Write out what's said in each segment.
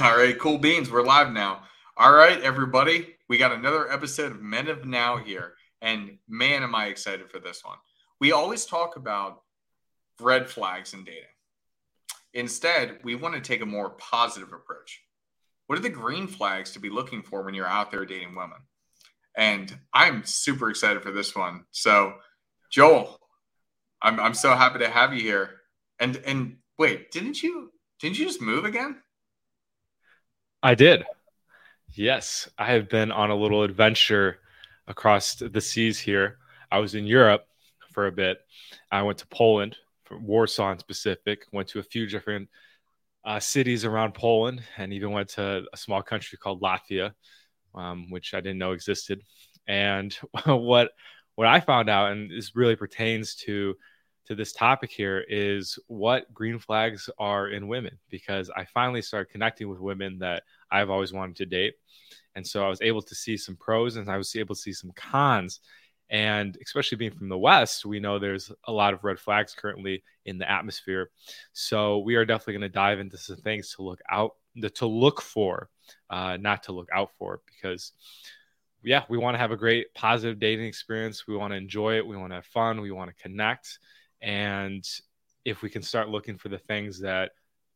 All right, cool beans. We're live now. All right, everybody. We got another episode of Men of Now here. And man, am I excited for this one. We always talk about red flags in dating. Instead, we want to take a more positive approach. What are the green flags to be looking for when you're out there dating women? And I'm super excited for this one. So, Joel, I'm, I'm so happy to have you here. And and wait, didn't you didn't you just move again? I did. Yes, I have been on a little adventure across the seas here. I was in Europe for a bit. I went to Poland, from Warsaw in specific. Went to a few different uh, cities around Poland, and even went to a small country called Latvia, um, which I didn't know existed. And what what I found out, and this really pertains to to this topic here, is what green flags are in women. Because I finally started connecting with women that I've always wanted to date, and so I was able to see some pros, and I was able to see some cons. And especially being from the West, we know there's a lot of red flags currently in the atmosphere. So we are definitely going to dive into some things to look out, to look for, uh, not to look out for, because yeah, we want to have a great positive dating experience. We want to enjoy it. We want to have fun. We want to connect. And if we can start looking for the things that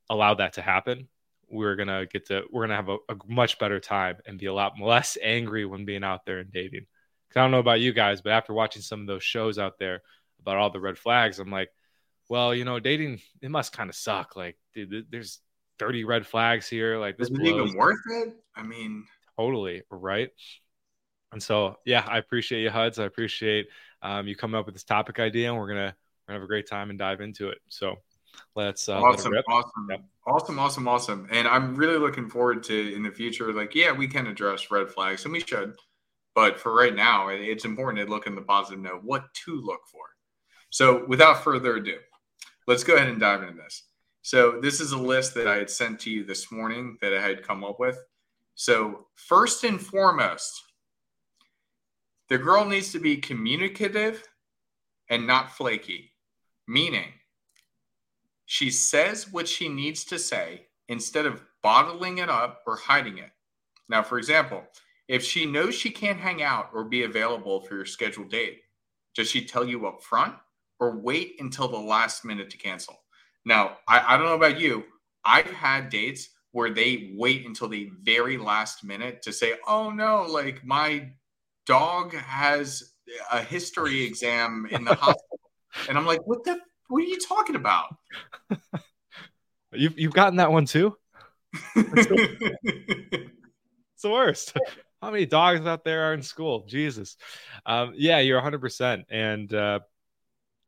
allow that to happen, we're gonna get to we're gonna have a, a much better time and be a lot less angry when being out there and dating. Cause I don't know about you guys, but after watching some of those shows out there about all the red flags, I'm like, well, you know, dating it must kind of suck. Like, dude, there's 30 red flags here. Like, this is it even worth it? I mean, totally right. And so, yeah, I appreciate you, Huds. I appreciate um, you coming up with this topic idea, and we're gonna, we're gonna have a great time and dive into it. So, let's uh, awesome, let awesome, awesome, awesome, awesome. And I'm really looking forward to in the future. Like, yeah, we can address red flags, and we should. But for right now, it's important to look in the positive note, what to look for. So, without further ado, let's go ahead and dive into this. So, this is a list that I had sent to you this morning that I had come up with. So, first and foremost, the girl needs to be communicative and not flaky, meaning she says what she needs to say instead of bottling it up or hiding it. Now, for example, if she knows she can't hang out or be available for your scheduled date, does she tell you up front or wait until the last minute to cancel? Now, I, I don't know about you. I've had dates where they wait until the very last minute to say, oh no, like my dog has a history exam in the hospital. And I'm like, what the what are you talking about? you've you've gotten that one too? it's the worst. How many dogs out there are in school? Jesus. Um, yeah, you're 100%. And uh,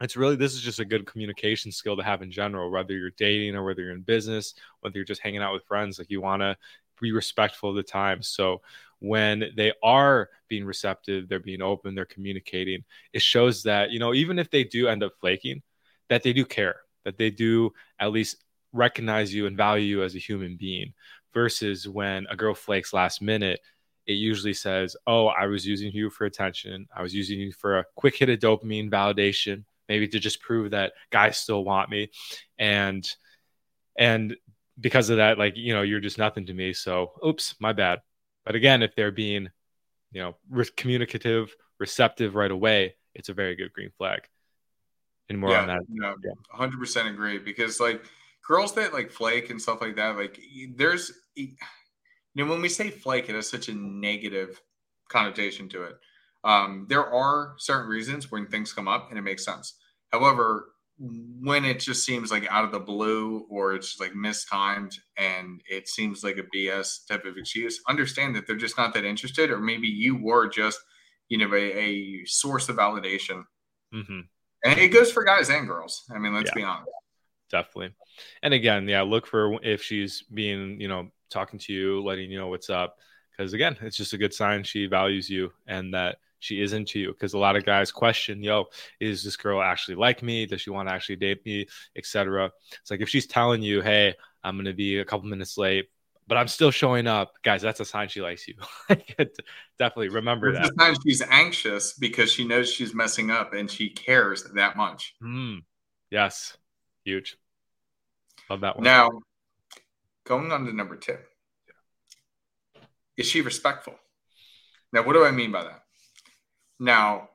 it's really, this is just a good communication skill to have in general, whether you're dating or whether you're in business, whether you're just hanging out with friends. Like you want to be respectful of the time. So when they are being receptive, they're being open, they're communicating, it shows that, you know, even if they do end up flaking, that they do care, that they do at least recognize you and value you as a human being versus when a girl flakes last minute it usually says oh i was using you for attention. I was using you for a quick hit of dopamine validation maybe to just prove that guys still want me. And and because of that like you know you're just nothing to me. So oops my bad but again, if they're being, you know, re- communicative, receptive right away, it's a very good green flag. And more yeah, on that. No, yeah. 100% agree because like girls that like flake and stuff like that, like there's, you know, when we say flake, it has such a negative connotation to it. Um, there are certain reasons when things come up and it makes sense. However, when it just seems like out of the blue or it's like mistimed and it seems like a BS type of excuse, understand that they're just not that interested, or maybe you were just, you know, a, a source of validation. Mm-hmm. And it goes for guys and girls. I mean, let's yeah, be honest. Definitely. And again, yeah, look for if she's being, you know, talking to you, letting you know what's up. Because again, it's just a good sign she values you and that she is into you because a lot of guys question yo is this girl actually like me? Does she want to actually date me? etc it's like if she's telling you hey i'm going to be a couple minutes late but i'm still showing up guys that's a sign she likes you. Definitely remember that. it's that. she's anxious because she knows she's messing up and she cares that much. Mm, yes. Huge. Love that one. Now going on to number two. Is she respectful? Now, what do I mean by that? Now,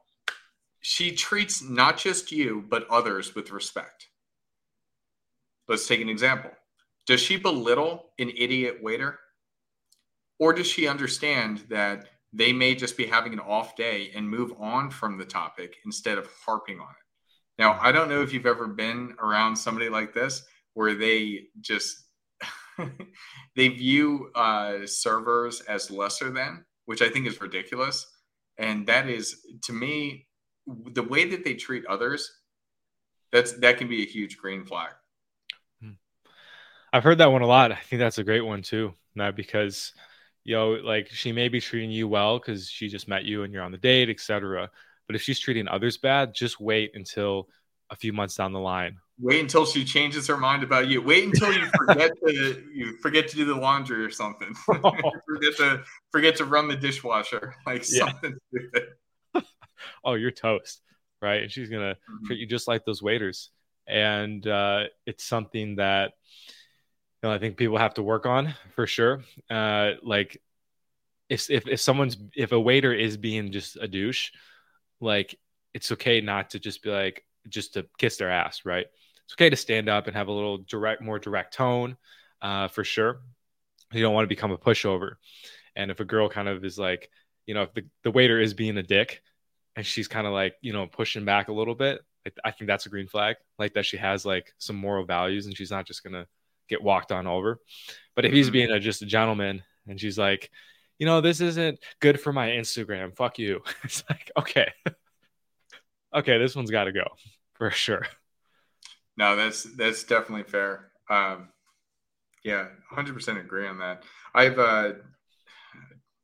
she treats not just you, but others with respect. Let's take an example. Does she belittle an idiot waiter? Or does she understand that they may just be having an off day and move on from the topic instead of harping on it? Now, I don't know if you've ever been around somebody like this where they just they view uh, servers as lesser than, which I think is ridiculous. And that is, to me, the way that they treat others. That's that can be a huge green flag. Hmm. I've heard that one a lot. I think that's a great one too. Not because, you know, like she may be treating you well because she just met you and you're on the date, etc. But if she's treating others bad, just wait until a few months down the line Wait until she changes her mind about you. Wait until you forget to you forget to do the laundry or something. forget to forget to run the dishwasher, like yeah. something stupid. oh, you're toast, right? And she's gonna mm-hmm. treat you just like those waiters, and uh, it's something that you know I think people have to work on for sure. Uh, like if if if someone's if a waiter is being just a douche, like it's okay not to just be like just to kiss their ass, right? It's okay to stand up and have a little direct, more direct tone uh, for sure. You don't want to become a pushover. And if a girl kind of is like, you know, if the, the waiter is being a dick and she's kind of like, you know, pushing back a little bit, like, I think that's a green flag. Like that she has like some moral values and she's not just going to get walked on over. But if he's mm-hmm. being a, just a gentleman and she's like, you know, this isn't good for my Instagram. Fuck you. It's like, okay. okay, this one's got to go for sure. No, that's that's definitely fair. Um, yeah, 100% agree on that. I've, uh,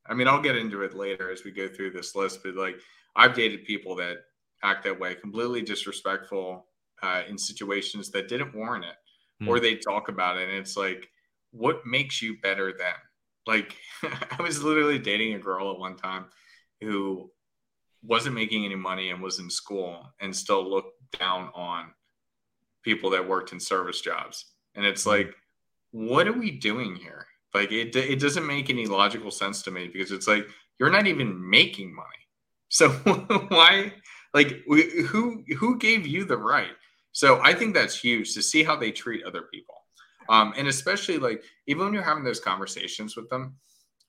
I mean, I'll get into it later as we go through this list, but like I've dated people that act that way, completely disrespectful uh, in situations that didn't warrant it, mm. or they talk about it, and it's like, what makes you better than? Like, I was literally dating a girl at one time who wasn't making any money and was in school and still looked down on people that worked in service jobs. And it's mm-hmm. like, what are we doing here? Like, it, it doesn't make any logical sense to me because it's like, you're not even making money. So why, like, who, who gave you the right? So I think that's huge to see how they treat other people. Um, and especially like, even when you're having those conversations with them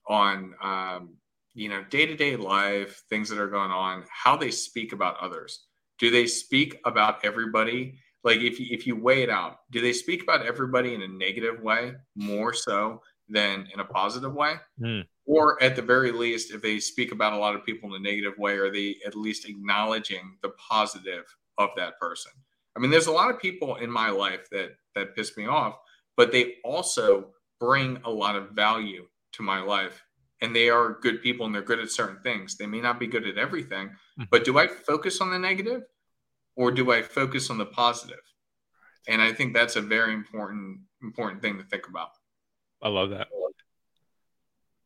on, um, you know, day to day life, things that are going on, how they speak about others. Do they speak about everybody like if you, if you weigh it out, do they speak about everybody in a negative way more so than in a positive way? Mm. Or at the very least, if they speak about a lot of people in a negative way, are they at least acknowledging the positive of that person? I mean, there's a lot of people in my life that that piss me off, but they also bring a lot of value to my life and they are good people and they're good at certain things. They may not be good at everything, mm-hmm. but do I focus on the negative or do I focus on the positive? And I think that's a very important important thing to think about. I love that.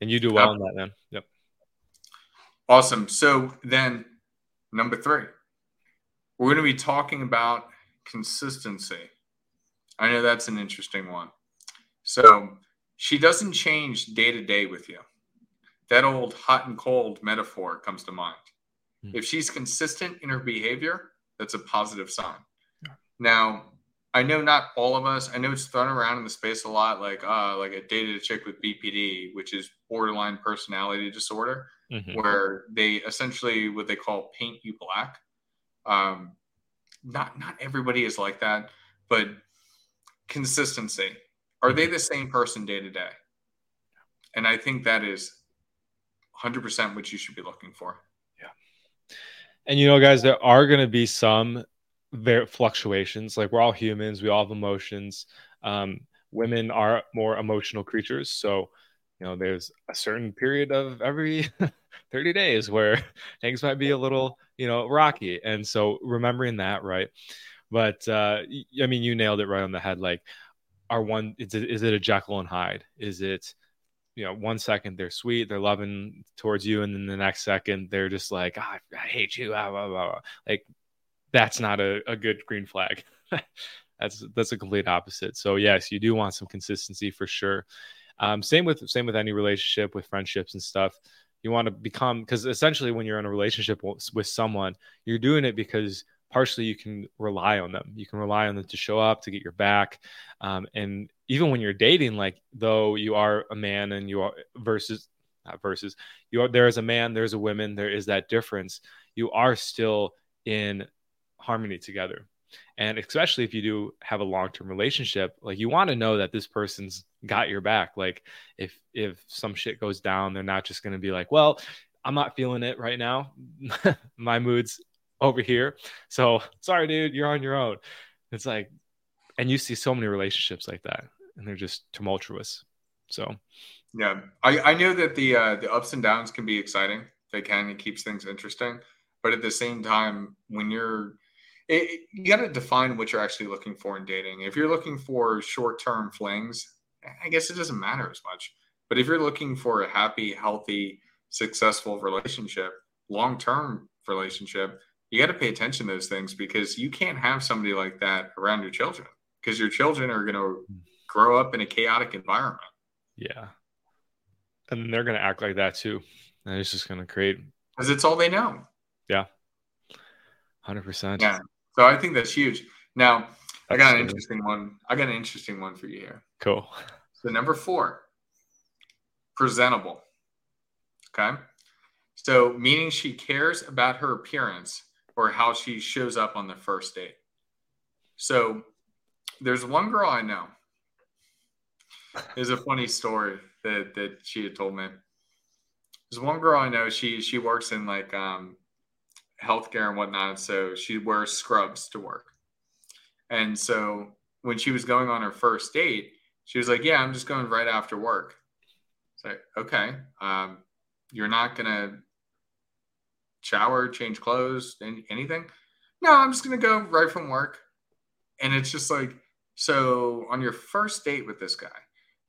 And you do well on that, man. Yep. Awesome. So then number three, we're going to be talking about consistency. I know that's an interesting one. So she doesn't change day to day with you. That old hot and cold metaphor comes to mind. Mm-hmm. If she's consistent in her behavior, that's a positive sign. Yeah. Now, I know not all of us. I know it's thrown around in the space a lot, like uh, like a dated a chick with BPD, which is borderline personality disorder, mm-hmm. where they essentially what they call paint you black. Um, not not everybody is like that, but consistency. Are they mm-hmm. the same person day to day? And I think that is 100% what you should be looking for. And you know, guys, there are going to be some very fluctuations. Like we're all humans, we all have emotions. Um, women are more emotional creatures, so you know, there's a certain period of every 30 days where things might be a little, you know, rocky. And so remembering that, right? But uh, I mean, you nailed it right on the head. Like, are one is it, is it a Jekyll and Hyde? Is it you know, one second they're sweet, they're loving towards you, and then the next second they're just like, oh, I, hate you, blah, blah, blah. like that's not a, a good green flag. that's that's a complete opposite. So yes, you do want some consistency for sure. Um, same with same with any relationship, with friendships and stuff. You want to become because essentially, when you're in a relationship with someone, you're doing it because partially you can rely on them. You can rely on them to show up, to get your back, um, and even when you're dating, like though you are a man and you are versus not versus you are there is a man, there's a woman, there is that difference. You are still in harmony together. And especially if you do have a long-term relationship like you want to know that this person's got your back. Like if if some shit goes down they're not just going to be like well i'm not feeling it right now. My mood's over here. So sorry dude you're on your own. It's like and you see so many relationships like that and they're just tumultuous. So. Yeah. I i know that the uh the ups and downs can be exciting. They can it keeps things interesting. But at the same time when you're it, you got to define what you're actually looking for in dating. If you're looking for short term flings, I guess it doesn't matter as much. But if you're looking for a happy, healthy, successful relationship, long term relationship, you got to pay attention to those things because you can't have somebody like that around your children because your children are going to grow up in a chaotic environment. Yeah. And they're going to act like that too. And it's just going to create. Because it's all they know. Yeah. 100%. Yeah. So I think that's huge. Now, I got an interesting one. I got an interesting one for you here. Cool. So number four, presentable. Okay. So meaning she cares about her appearance or how she shows up on the first date. So there's one girl I know. There's a funny story that that she had told me. There's one girl I know. She she works in like um healthcare and whatnot. So she wears scrubs to work. And so when she was going on her first date, she was like, Yeah, I'm just going right after work. It's like, okay. Um, you're not gonna shower, change clothes, any, anything? No, I'm just gonna go right from work. And it's just like, so on your first date with this guy,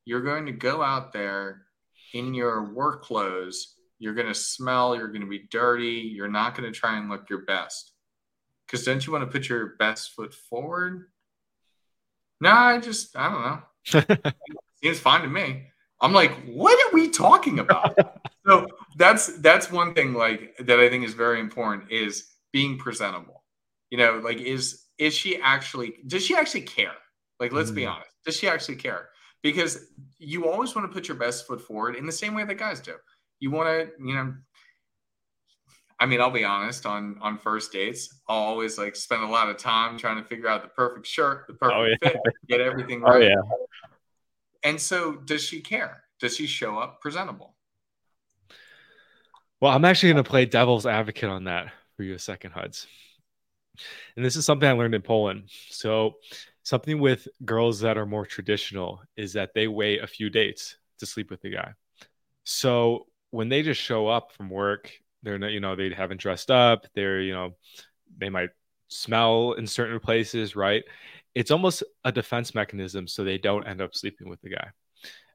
you're going to go out there in your work clothes you're going to smell, you're going to be dirty, you're not going to try and look your best. Because don't you want to put your best foot forward? No, I just, I don't know. Seems fine to me. I'm like, what are we talking about? so that's that's one thing like that I think is very important is being presentable. You know, like is is she actually does she actually care? Like let's mm. be honest. Does she actually care? Because you always want to put your best foot forward in the same way that guys do you want to, you know, I mean, I'll be honest on on first dates, I'll always like spend a lot of time trying to figure out the perfect shirt, the perfect oh, yeah. fit, get everything oh, right. Oh, yeah. And so, does she care? Does she show up presentable? Well, I'm actually going to play devil's advocate on that for you a second, Huds. And this is something I learned in Poland. So, something with girls that are more traditional is that they wait a few dates to sleep with the guy. So, when they just show up from work, they're not, you know, they haven't dressed up. They're, you know, they might smell in certain places, right? It's almost a defense mechanism so they don't end up sleeping with the guy.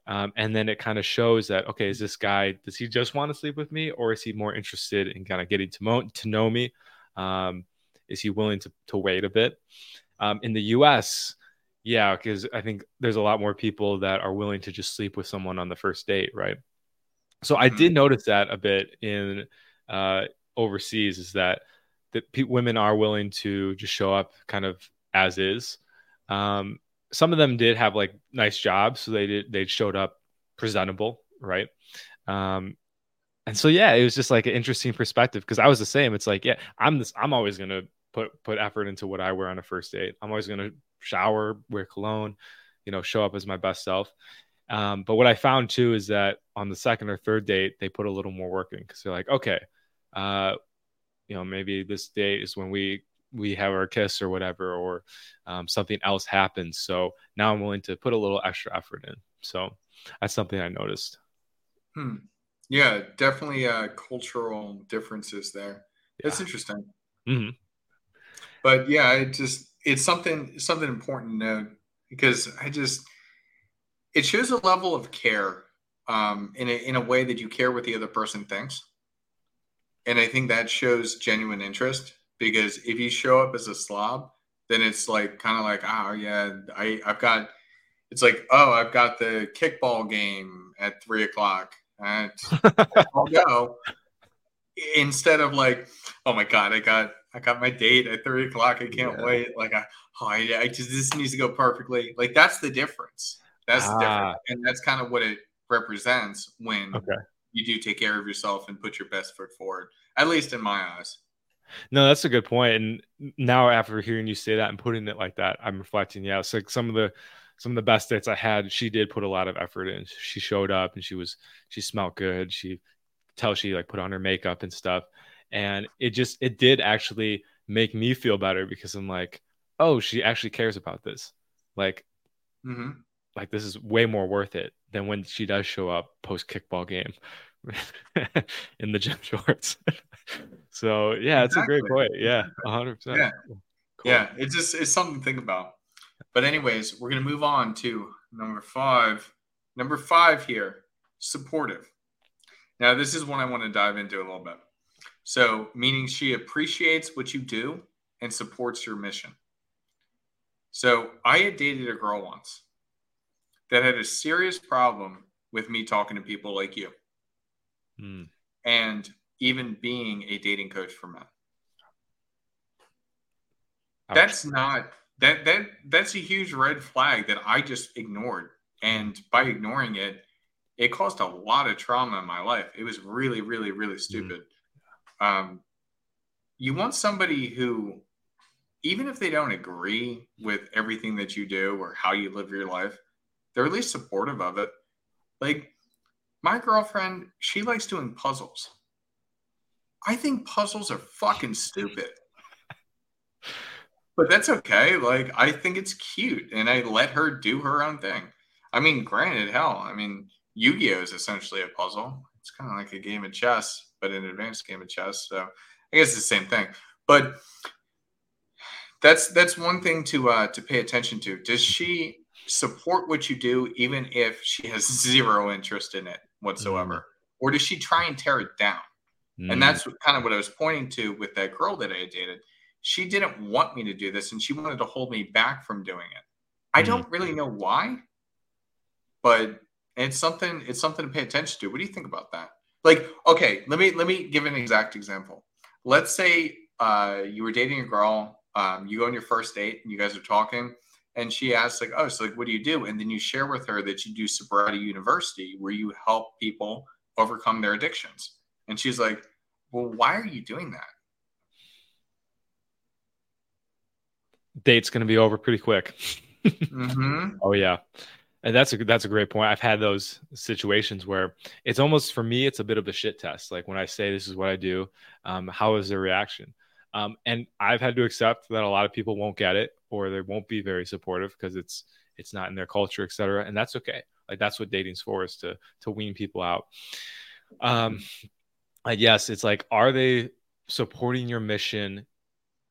Um, and then it kind of shows that okay, is this guy does he just want to sleep with me, or is he more interested in kind of getting to mo- to know me? Um, is he willing to to wait a bit? Um, in the U.S., yeah, because I think there's a lot more people that are willing to just sleep with someone on the first date, right? So I did mm-hmm. notice that a bit in uh, overseas is that that pe- women are willing to just show up kind of as is. Um, some of them did have like nice jobs, so they did they showed up presentable, right? Um, and so yeah, it was just like an interesting perspective because I was the same. It's like yeah, I'm this. I'm always gonna put put effort into what I wear on a first date. I'm always gonna shower, wear cologne, you know, show up as my best self. Um, but what I found too is that on the second or third date, they put a little more work in because they're like, okay, uh, you know, maybe this date is when we we have our kiss or whatever, or um, something else happens. So now I'm willing to put a little extra effort in. So that's something I noticed. Hmm. Yeah, definitely uh, cultural differences there. Yeah. That's interesting. Mm-hmm. But yeah, it just it's something something important to note because I just it shows a level of care um, in a, in a way that you care what the other person thinks, and I think that shows genuine interest. Because if you show up as a slob, then it's like kind of like, oh yeah, I I've got. it's like, oh, I've got the kickball game at three o'clock. And I'll go. Instead of like, oh my god, I got I got my date at three o'clock. I can't yeah. wait. Like, I, oh, I, I, just this needs to go perfectly. Like that's the difference. That's ah. the difference, and that's kind of what it represents when okay. you do take care of yourself and put your best foot forward. At least in my eyes. No, that's a good point. And now after hearing you say that and putting it like that, I'm reflecting. Yeah, it's like some of the some of the best dates I had, she did put a lot of effort in. She showed up and she was she smelled good. She tell she like put on her makeup and stuff. And it just it did actually make me feel better because I'm like, oh, she actually cares about this. Like mm-hmm. like this is way more worth it than when she does show up post kickball game in the gym shorts. so yeah, it's exactly. a great point. Yeah, hundred percent. Yeah. Cool. Yeah, it's just it's something to think about. But anyways, we're gonna move on to number five. Number five here, supportive. Now, this is one I want to dive into a little bit. So, meaning she appreciates what you do and supports your mission. So, I had dated a girl once that had a serious problem with me talking to people like you. Mm. And even being a dating coach for men. Ouch. That's not that that that's a huge red flag that I just ignored. And by ignoring it, it caused a lot of trauma in my life. It was really, really, really stupid. Mm. Um, you want somebody who, even if they don't agree with everything that you do or how you live your life, they're at least supportive of it. Like my girlfriend, she likes doing puzzles. I think puzzles are fucking stupid. but that's okay. Like I think it's cute and I let her do her own thing. I mean, granted, hell, I mean, Yu-Gi-Oh is essentially a puzzle. It's kind of like a game of chess, but an advanced game of chess. So I guess it's the same thing. But that's that's one thing to uh, to pay attention to. Does she support what you do, even if she has zero interest in it whatsoever, mm. or does she try and tear it down? Mm. And that's kind of what I was pointing to with that girl that I dated. She didn't want me to do this, and she wanted to hold me back from doing it. I mm. don't really know why, but it's something it's something to pay attention to. What do you think about that? Like, okay, let me let me give an exact example. Let's say uh, you were dating a girl, um, you go on your first date, and you guys are talking, and she asks like, "Oh, so like, what do you do?" And then you share with her that you do sobriety university, where you help people overcome their addictions. And she's like, "Well, why are you doing that?" Date's going to be over pretty quick. mm-hmm. Oh yeah, and that's a that's a great point. I've had those situations where it's almost for me, it's a bit of a shit test. Like when I say this is what I do, um, how is their reaction? Um, and I've had to accept that a lot of people won't get it or they won't be very supportive because it's it's not in their culture, etc. And that's okay. Like that's what dating's for is to to wean people out. Um, yes, it's like are they supporting your mission?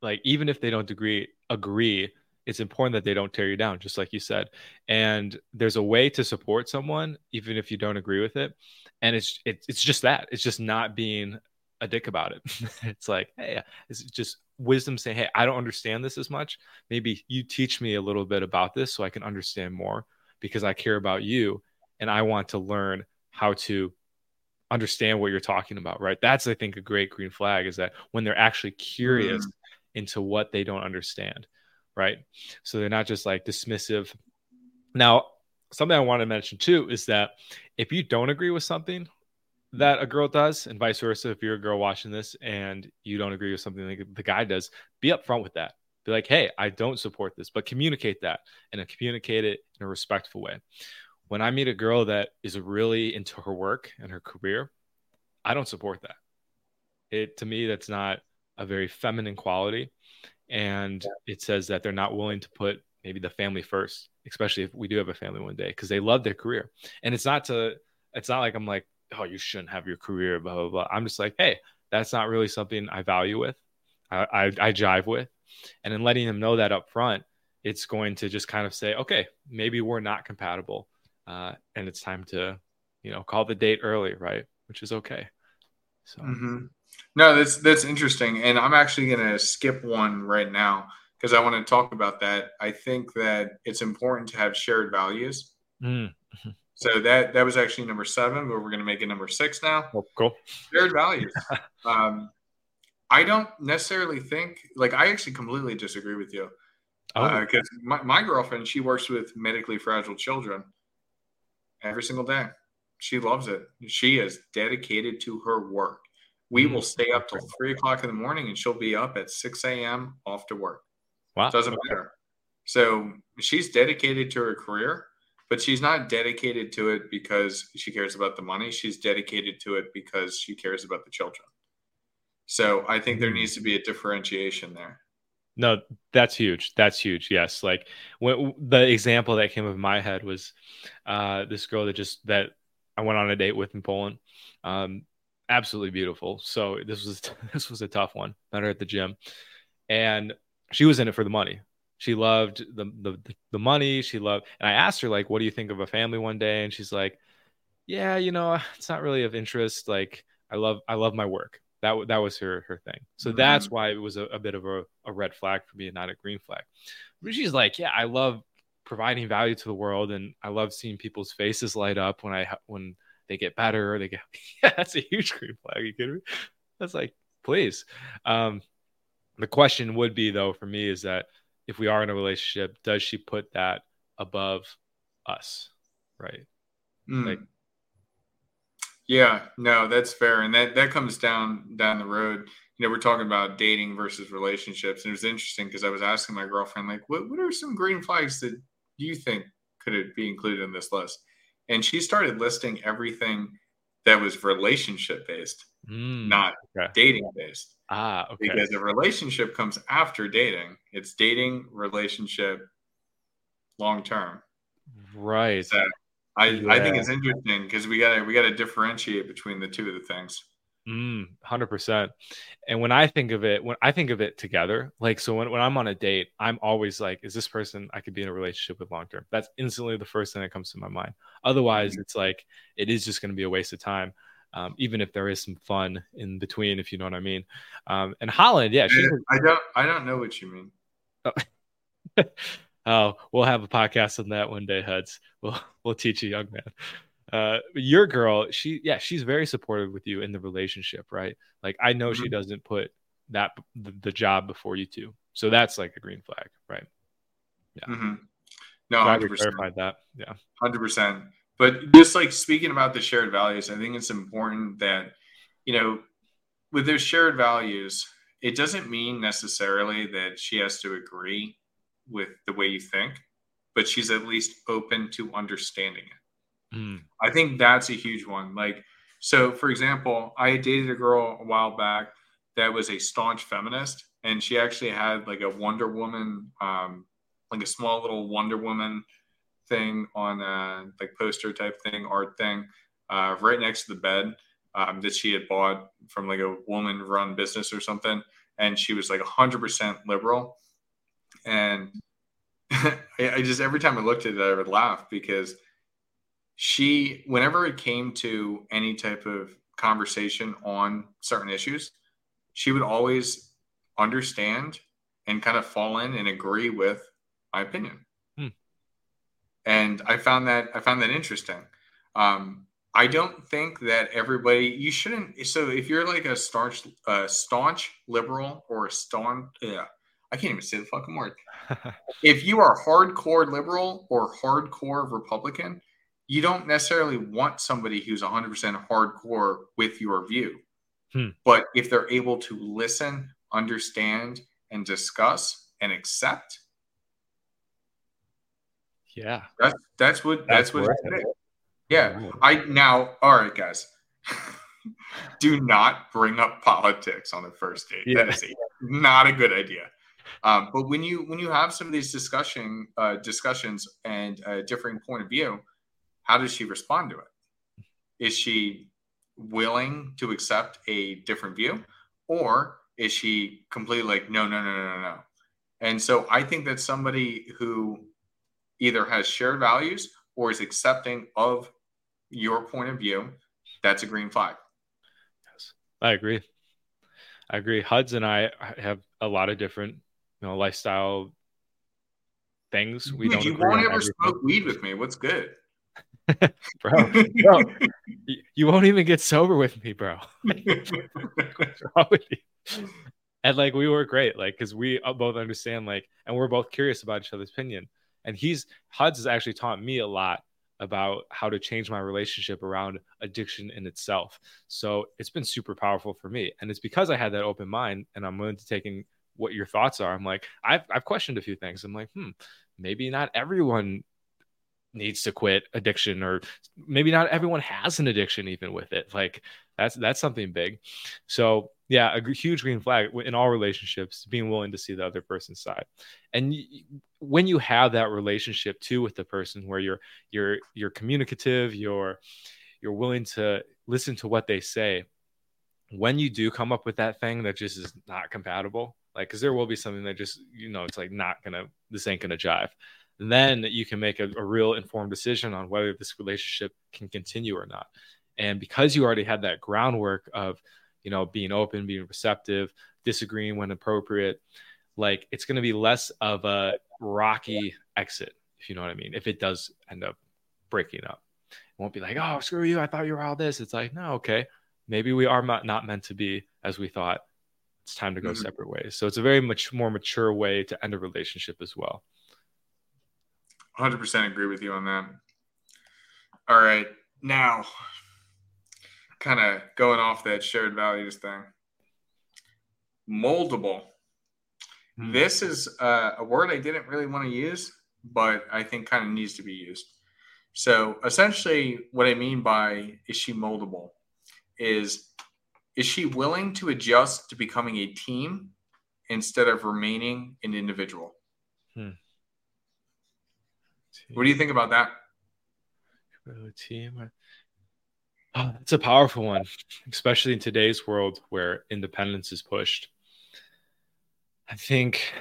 Like even if they don't agree agree it's important that they don't tear you down, just like you said. And there's a way to support someone, even if you don't agree with it. And it's it, it's just that. It's just not being a dick about it. it's like, hey, it's just wisdom saying, hey, I don't understand this as much. Maybe you teach me a little bit about this so I can understand more because I care about you and I want to learn how to understand what you're talking about, right? That's I think a great green flag is that when they're actually curious mm. into what they don't understand right? So they're not just like dismissive. Now, something I want to mention too is that if you don't agree with something that a girl does, and vice versa, if you're a girl watching this and you don't agree with something like the guy does, be upfront with that. Be like, hey, I don't support this, but communicate that and communicate it in a respectful way. When I meet a girl that is really into her work and her career, I don't support that. It to me, that's not a very feminine quality and it says that they're not willing to put maybe the family first especially if we do have a family one day because they love their career. And it's not to it's not like i'm like oh you shouldn't have your career blah blah blah. I'm just like hey that's not really something i value with. I i, I jive with. And in letting them know that up front it's going to just kind of say okay maybe we're not compatible uh, and it's time to you know call the date early right? Which is okay. So mm-hmm. No, that's that's interesting, and I'm actually gonna skip one right now because I want to talk about that. I think that it's important to have shared values. Mm. So that that was actually number seven, but we're going to make it number six now. Oh, cool. Shared values. um, I don't necessarily think like I actually completely disagree with you because Oh, uh, my, my girlfriend she works with medically fragile children every single day. She loves it. She is dedicated to her work. We Mm. will stay up till three o'clock in the morning, and she'll be up at six a.m. off to work. wow. Doesn't matter. So she's dedicated to her career, but she's not dedicated to it because she cares about the money. She's dedicated to it because she cares about the children. So I think there Mhm. needs to be a differentiation there. No, that's huge. That's huge. Yes. Like when the example that came of my head was uh, this girl that just that I went on a date with in Poland. Um, absolutely beautiful. So this was this was a tough one. Met her at the gym, and she was in it for the money. She loved the the the money. She loved, and I asked her like, "What do you think of a family one day?" And she's like, "Yeah, you know, it's not really of interest. Like, I love I love my work." That that was her her thing. So mm-hmm. that's why it was a, a bit of a, a red flag for me and not a green flag. But she's like, "Yeah, I love providing value to the world, and I love seeing people's faces light up when I when they get better or they get yeah, that's a huge green flag. You kidding me? That's like, please. Um, the question would be though for me is that if we are in a relationship, does she put that above us? Right. Mm. Like- yeah, no, that's fair, and that that comes down down the road. You know, we're talking about dating versus relationships, and it was interesting because I was asking my girlfriend, like, what what are some green flags that you think could it be included in this list? And she started listing everything that was relationship based, Mm, not okay. dating based. Ah, okay. Because a relationship comes after dating. It's dating, relationship, long term. right. So I, I think it's interesting because we gotta we gotta differentiate between the two of the things. Mm, 100%. And when I think of it, when I think of it together, like, so when, when I'm on a date, I'm always like, is this person I could be in a relationship with long term? That's instantly the first thing that comes to my mind. Otherwise, it's like, it is just going to be a waste of time. Um, even if there is some fun in between, if you know what I mean. Um, and Holland, yeah, she's, I don't I don't know what you mean. oh, we'll have a podcast on that one day, Huds. We'll, we'll teach a young man. Uh, your girl, she, yeah, she's very supportive with you in the relationship, right? Like, I know she Mhm. doesn't put that the, the job before you two, so that's like a green flag, right? hmm No, Glad we hundred percent, clarified that. Yeah. hundred percent. But just like speaking about the shared values, I think it's important that you know with those shared values, it doesn't mean necessarily that she has to agree with the way you think, but she's at least open to understanding it. Mm, I think that's a huge one. Like, so for example, I dated a girl a while back that was a staunch feminist, and she actually had like a Wonder Woman, um, like a small little Wonder Woman thing on a like poster type thing, art thing, uh, right next to the bed um, that she had bought from like a woman run business or something. And she was like 100% liberal. And I, I just, every time I looked at it, I would laugh because she whenever it came to any type of conversation on certain issues she would always understand and kind of fall in and agree with my opinion. Hmm. and i found that i found that interesting. Um, i don't think that everybody you shouldn't so if you're like a staunch uh, staunch liberal or a staunch yeah i can't even say the fucking word. If you are hardcore liberal or hardcore republican you don't necessarily want somebody who's 100% hardcore with your view. Hmm. But if they're able to listen, understand, and discuss and accept, yeah. that's that's what that's, That's what it it. is. Yeah. Right. I now, all right, guys. Do not bring up politics on the first date. Yeah. is a, not a good idea. Um, but when you when you have some of these discussion uh, discussions and a differing point of view, how does she respond to it? Is she willing to accept a different view, or is she completely like no, no, no, no, no, no? And so I think that somebody who either has shared values or is accepting of your point of view, that's a green flag. Yes. I agree. I agree. Huds and I have a lot of different you know lifestyle things. We Dude, don't. you agree won't ever everything. smoke weed with me. What's good? bro. bro you won't even get sober with me, bro. And like we were great, like because we uh, both understand, like, and we're both curious about each other's opinion. And he's Huds has actually taught me a lot about how to change my relationship around addiction in itself. So it's been super powerful for me, and it's because I had that open mind, and I'm willing to take in what your thoughts are. I'm like, I've I've questioned a few things. I'm like, hmm, maybe not everyone needs to quit addiction or maybe not everyone has an addiction even with it. Like that's that's something big. So yeah a huge green flag in all relationships being willing to see the other person's side. And when you have that relationship too with the person where you're you're you're communicative you're you're willing to listen to what they say when you do come up with that thing that just is not compatible like because there will be something that just you know it's like not gonna this ain't gonna jive then you can make a, a real informed decision on whether this relationship can continue or not. And because you already had that groundwork of, you know, being open, being receptive, disagreeing when appropriate, like it's going to be less of a rocky exit, if you know what I mean. If it does end up breaking up, it won't be like, oh, screw you. I thought you were all this. It's like, no, okay. Maybe we are not, not meant to be as we thought. It's time to go Mhm. separate ways. So it's a very much more mature way to end a relationship as well. 100% agree with you on that. All right. Now, kind of going off that shared values thing. Moldable. Hmm. This is uh, a word I didn't really want to use, but I think kind of needs to be used. So essentially, what I mean by is she moldable is is she willing to adjust to becoming a team instead of remaining an individual? What do you think about that? Really team. Oh, it's a powerful one, especially in today's world where independence is pushed. I think,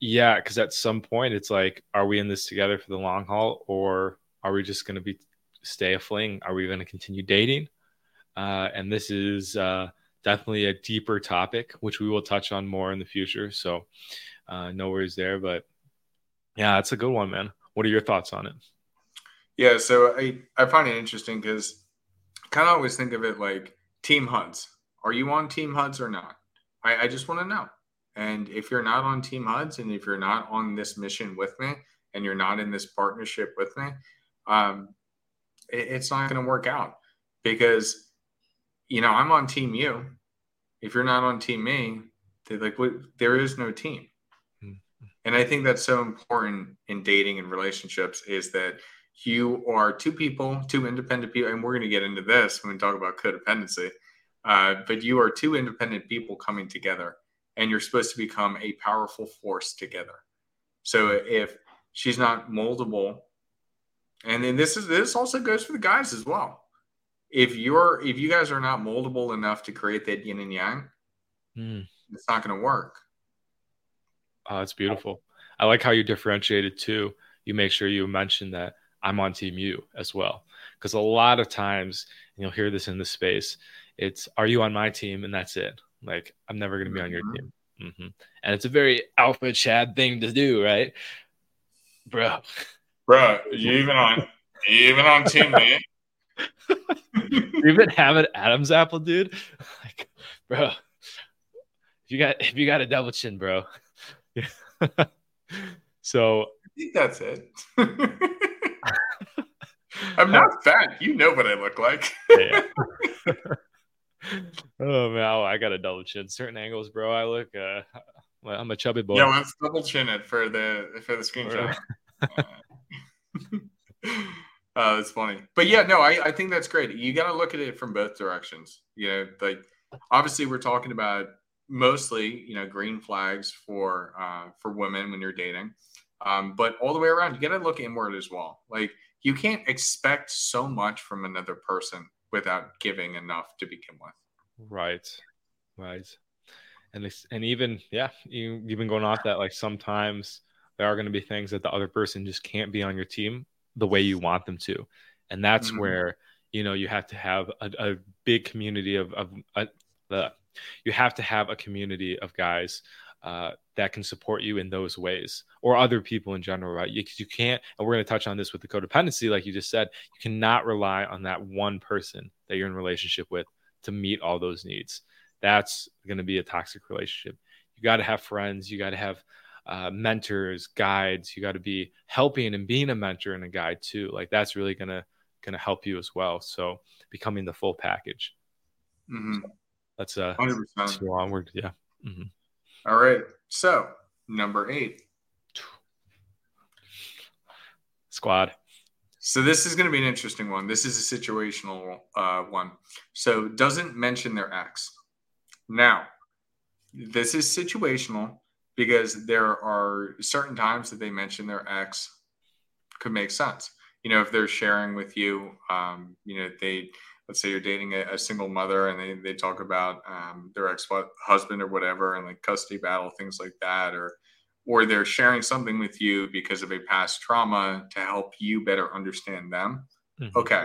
yeah, because at some point it's like, are we in this together for the long haul, or are we just going to be stay a fling? Are we going to continue dating? Uh, and this is uh, definitely a deeper topic, which we will touch on more in the future. So, uh, no worries there. But yeah, it's a good one, man. What are your thoughts on it? Yeah, so I I find it interesting because kind of always think of it like Team HUDs. Are you on Team HUDs or not? I, I just want to know. And if you're not on Team HUDs and if you're not on this mission with me and you're not in this partnership with me, um, it- it's not going to work out because you know I'm on Team you. If you're not on Team me, like what, there is no team. And I think that's so important in dating and relationships is that you are two people, two independent people, and we're going to get into this when we talk about codependency. Uh, but you are two independent people coming together, and you're supposed to become a powerful force together. So if she's not moldable, and then this is this also goes for the guys as well. If you're if you guys are not moldable enough to create that yin and yang, Hmm. it's not going to work. Oh, it's beautiful. I like how you differentiated too. You make sure you mention that I'm on team you as well. Because a lot of times, and you'll hear this in the space, it's are you on my team? And that's it. Like, I'm never going to be on your Mhm. team. hmm And it's a very alpha Chad thing to do, right? Bro, Bro, you even on you even on team me? you even have an Adam's apple, dude. Like, bro, if you got if you got a double chin, bro. so I think that's it. I'm not fat. You know what I look like. yeah. oh man, oh, I got a double chin. Certain angles, bro. I look. Uh, I'm a chubby boy. Yeah, let's double chin it for the for the screenshot. uh, that's funny, but yeah, no, I, I think that's great. You got to look at it from both directions. You know, like obviously we're talking about mostly you know green flags for uh, for women when you're dating, um, but all the way around, you got to look inward as well. Like you can't expect so much from another person without giving enough to begin with. Right, right, and this, and even yeah, you you've been going off that like sometimes there are going to be things that the other person just can't be on your team the way you want them to, and that's Mhm. where you know you have to have a, a big community of of uh, the you have to have a community of guys uh, that can support you in those ways or other people in general, right? You, you can't, and we're going to touch on this with the codependency, like you just said, you cannot rely on that one person that you're in relationship with to meet all those needs. That's going to be a toxic relationship. You got to have friends, you got to have uh, mentors, guides. You got to be helping and being a mentor and a guide too. Like that's really gonna gonna help you as well. So becoming the full package. Mm-hmm. That's uh, 100%. onward. Yeah. Mm-hmm. All right. So number eight. Squad. So this is going to be an interesting one. This is a situational uh, one. So doesn't mention their ex. Now, this is situational because there are certain times that they mention their ex could make sense. You know, if they're sharing with you, um, you know, they let's say you're dating a, a single mother and they, they talk about um, their ex husband or whatever and like custody battle, things like that, or or they're sharing something with you because of a past trauma to help you better understand them. Mm-hmm. Okay.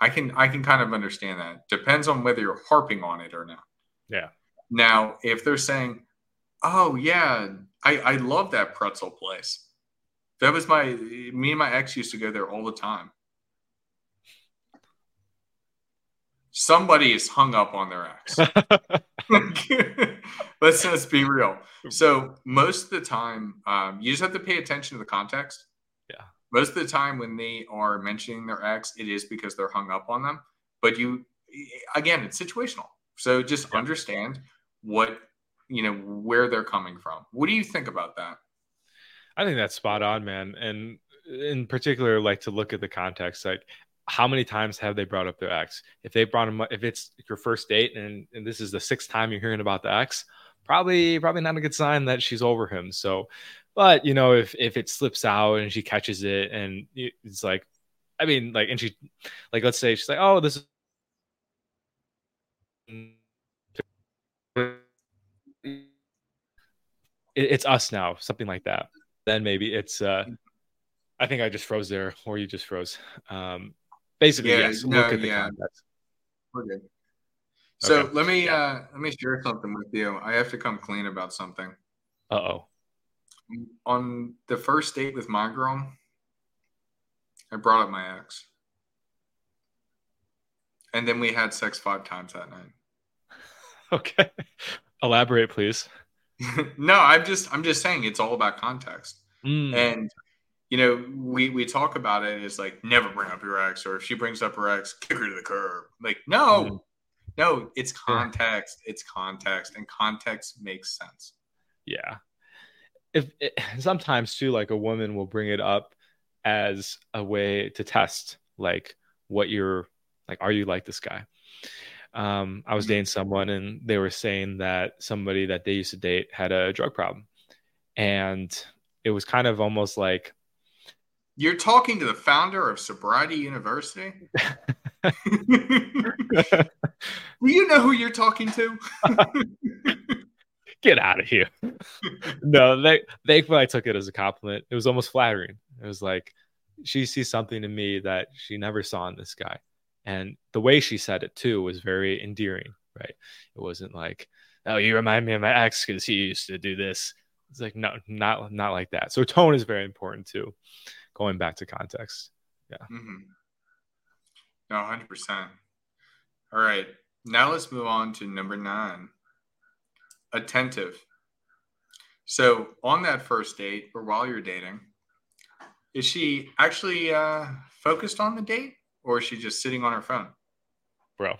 I can I can kind of understand that. Depends on whether you're harping on it or not. Yeah. Now, if they're saying, "Oh yeah, I I love that pretzel place," that was my me and my ex used to go there all the time. Somebody is hung up on their ex. Let's just be real. So most of the time, um, you just have to pay attention to the context. Yeah. Most of the time, when they are mentioning their ex, it is because they're hung up on them. But you, again, it's situational. So just yeah. understand what you know where they're coming from. What do you think about that? I think that's spot on, man. And in particular, like to look at the context, like how many times have they brought up their ex? If they brought them, if it's your first date and, and this is the sixth time you're hearing about the ex, probably probably not a good sign that she's over him. So, but you know, if if it slips out and she catches it and it's like, I mean, like, and she, like, let's say she's like, oh, this is it's us now, something like that. Then maybe it's uh I think I just froze there or you just froze. Um basically yeah, yes, no, look at the yeah. context. We're good. So okay. let me yeah. uh let me share something with you. I have to come clean about something. Uh oh. On the first date with my girl, I brought up my ex. And then we had sex five times that night. Okay. Elaborate, please. no, I'm just I'm just saying it's all about context. Mm. And you know, we we talk about it as like never bring up your ex, or if she brings up her ex, kick her to the curb. Like, no, mm. no, it's context. It's context, and context makes sense. Yeah. If it, sometimes too, like a woman will bring it up as a way to test, like what you're like. Are you like this guy? um, I was mm-hmm. dating someone and they were saying that somebody that they used to date had a drug problem. And it was kind of almost like You're talking to the founder of Sobriety University? Do you know who you're talking to? Get out of here. no, they they probably took it as a compliment. It was almost flattering. It was like she sees something in me that she never saw in this guy. And the way she said it too was very endearing, right? It wasn't like, "Oh, you remind me of my ex because he used to do this." It's like no, not not like that. So tone is very important too. Going back to context, yeah. Mm-hmm. No, hundred percent. All right, now let's move on to number nine. Attentive. So on that first date or while you're dating, is she actually uh, focused on the date or is she just sitting on her phone? Bro.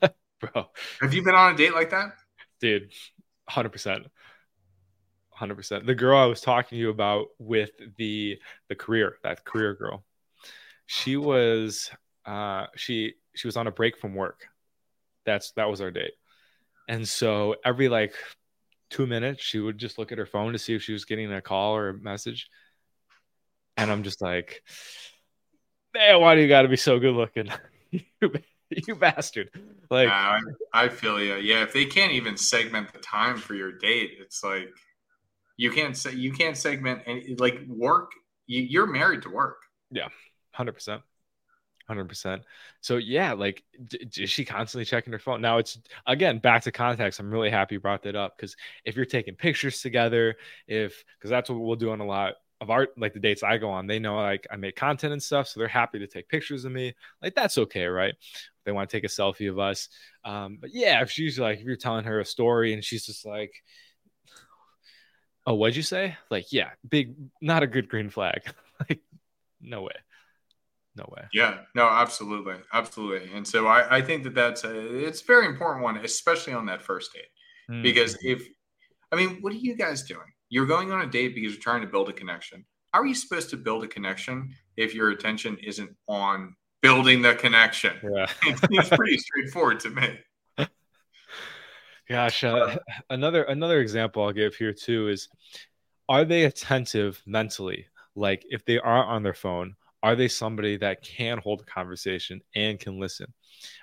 Bro. Have you been on a date like that? Dude, 100%. 100%. The girl I was talking to you about with the the career, that career girl. She was uh she she was on a break from work. That's that was our date. And so every like 2 minutes she would just look at her phone to see if she was getting a call or a message. And I'm just like man, why do you got to be so good looking? you, you bastard. Like, I, I feel you. Yeah, if they can't even segment the time for your date, it's like you can't say you can't segment any like work. You, you're married to work. Yeah, hundred percent. Hundred percent. So yeah, like, d- is she constantly checking her phone? Now it's again back to context. I'm really happy you brought that up because if you're taking pictures together, if because that's what we'll do on a lot of art, like the dates I go on, they know like I make content and stuff, so they're happy to take pictures of me. Like that's okay, right? They want to take a selfie of us. Um, but yeah, if she's like, if you're telling her a story and she's just like, "Oh, what'd you say?" Like, yeah, big, not a good green flag. like, no way no way. Yeah, no, absolutely, absolutely. And so I, I think that that's a, it's a very important one, especially on that first date, mm-hmm. because if, I mean, what are you guys doing? You're going on a date because you're trying to build a connection. How are you supposed to build a connection if your attention isn't on building the connection? Yeah, it's pretty straightforward to me. Gosh, uh, another another example I'll give here too is, are they attentive mentally? Like if they are on their phone, are they somebody that can hold a conversation and can listen?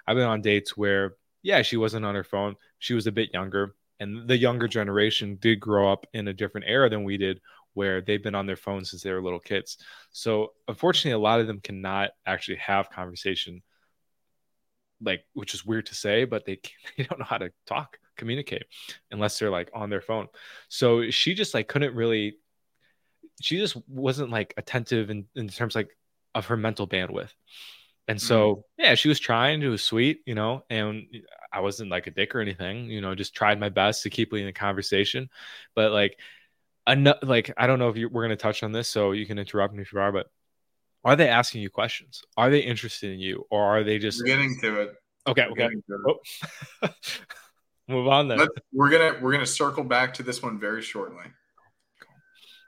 I've been on dates where, yeah, she wasn't on her phone. She was a bit younger. And the younger generation did grow up in a different era than we did, where they've been on their phones since they were little kids. So, unfortunately, a lot of them cannot actually have conversation, like, which is weird to say, but they, they don't know how to talk, communicate unless they're like on their phone. So, she just like couldn't really she just wasn't like attentive in, in terms like of her mental bandwidth. And so, mm. yeah, she was trying. It was sweet, you know, and I wasn't like a dick or anything, you know, just tried my best to keep leading the conversation. But like, like, I don't know if you, we're going to touch on this, so you can interrupt me if you are, but are they asking you questions? Are they interested in you or are they just we're getting to it? Okay. Okay. Oh. Move on then. Let's, we're going to, we're to circle back to this one very shortly.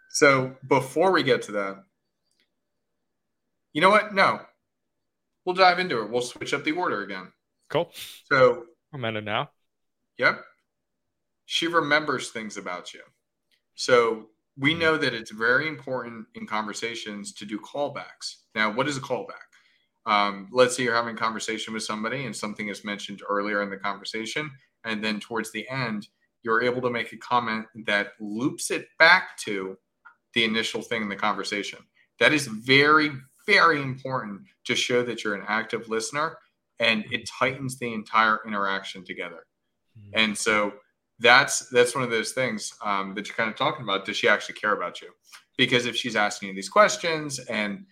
So before we get to that, you know what? No. We'll dive into it. We'll switch up the order again. Cool. So I'm in it now. Yep. She remembers things about you. So we know that it's very important in conversations to do callbacks. Now, what is a callback? Um, let's say you're having a conversation with somebody and something is mentioned earlier in the conversation. And then towards the end, you're able to make a comment that loops it back to the initial thing in the conversation. That is very, very important to show that you're an active listener and it tightens the entire interaction together. Mm-hmm. And so that's that's one of those things um, that you're kind of talking about. Does she actually care about you? Because if she's asking you these questions, and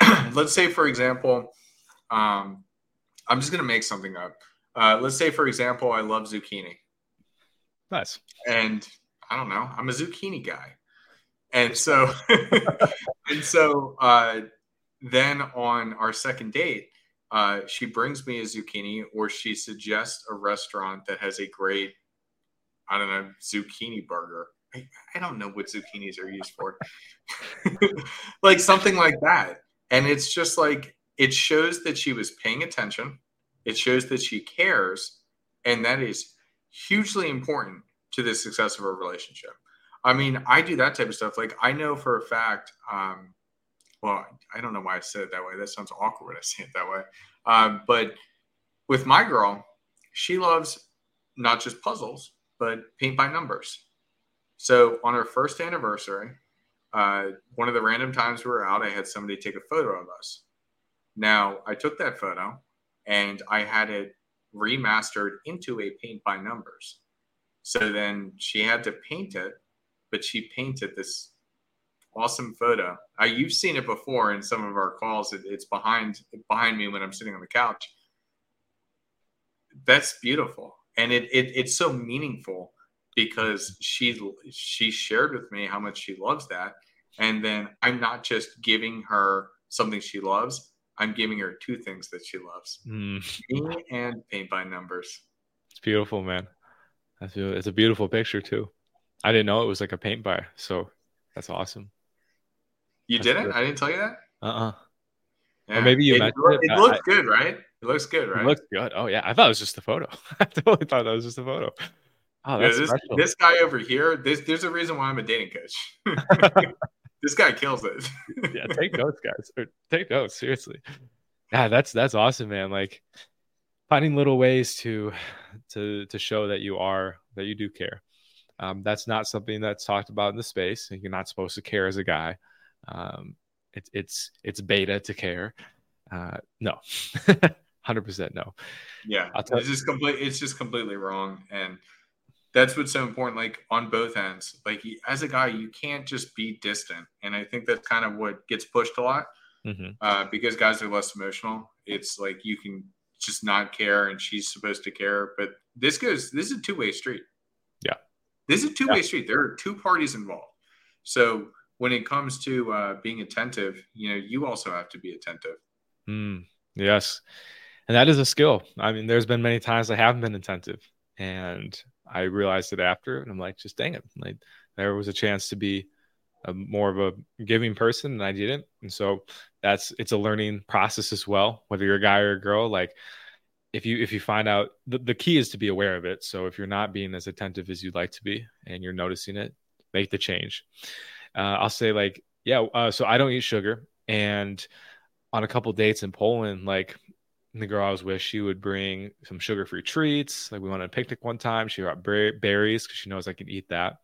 let's say, for example, um, I'm just going to make something up. Uh, let's say, for example, I love zucchini. Nice. And I don't know, I'm a zucchini guy. And so, and so, uh, then on our second date, uh, she brings me a zucchini or she suggests a restaurant that has a great, I don't know, zucchini burger. I, I don't know what zucchinis are used for. like something like that. And it's just like, it shows that she was paying attention. It shows that she cares. And that is hugely important to the success of a relationship. I mean, I do that type of stuff. Like I know for a fact, um, well, I don't know why I said it that way. That sounds awkward when I say it that way. Um, but with my girl, she loves not just puzzles, but paint by numbers. So on her first anniversary, uh, one of the random times we were out, I had somebody take a photo of us. Now I took that photo and I had it remastered into a paint by numbers. So then she had to paint it, but she painted this awesome photo. Uh, you've seen it before in some of our calls. It, it's behind behind me when I'm sitting on the couch. That's beautiful, and it, it it's so meaningful because she she shared with me how much she loves that, and then I'm not just giving her something she loves. I'm giving her two things that she loves: mm. me and paint by numbers. It's beautiful, man. That's it's a beautiful picture too. I didn't know it was like a paint by, so that's awesome. You didn't? Good. I didn't tell you that. Uh uh-uh. uh yeah. Or maybe you it, it, it looks good, right? It looks good, right? It looks good. Oh yeah, I thought it was just a photo. I totally thought that was just a photo. Oh, that's yeah, this, this guy over here. This there's a reason why I'm a dating coach. this guy kills it. yeah, take notes, guys. Or take notes seriously. Yeah, that's that's awesome, man. Like finding little ways to to to show that you are that you do care. Um, that's not something that's talked about in the space. You're not supposed to care as a guy. Um, it's it's it's beta to care. Uh, no, hundred percent no. Yeah, it's just complete. It's just completely wrong, and that's what's so important. Like on both ends, like as a guy, you can't just be distant, and I think that's kind of what gets pushed a lot mm-hmm. uh, because guys are less emotional. It's like you can just not care, and she's supposed to care, but this goes. This is a two way street. Yeah, this is a two way yeah. street. There are two parties involved. So when it comes to uh, being attentive, you know, you also have to be attentive. Mm, yes. And that is a skill. I mean, there's been many times I haven't been attentive and I realized it after and I'm like, just dang it. Like there was a chance to be a, more of a giving person and I didn't. And so that's, it's a learning process as well, whether you're a guy or a girl, like if you, if you find out the, the key is to be aware of it. So if you're not being as attentive as you'd like to be and you're noticing it, make the change uh, I'll say like, yeah, uh, so I don't eat sugar, and on a couple dates in Poland, like the girl I was with, she would bring some sugar-free treats. Like we went on a picnic one time. She brought berries because she knows I can eat that,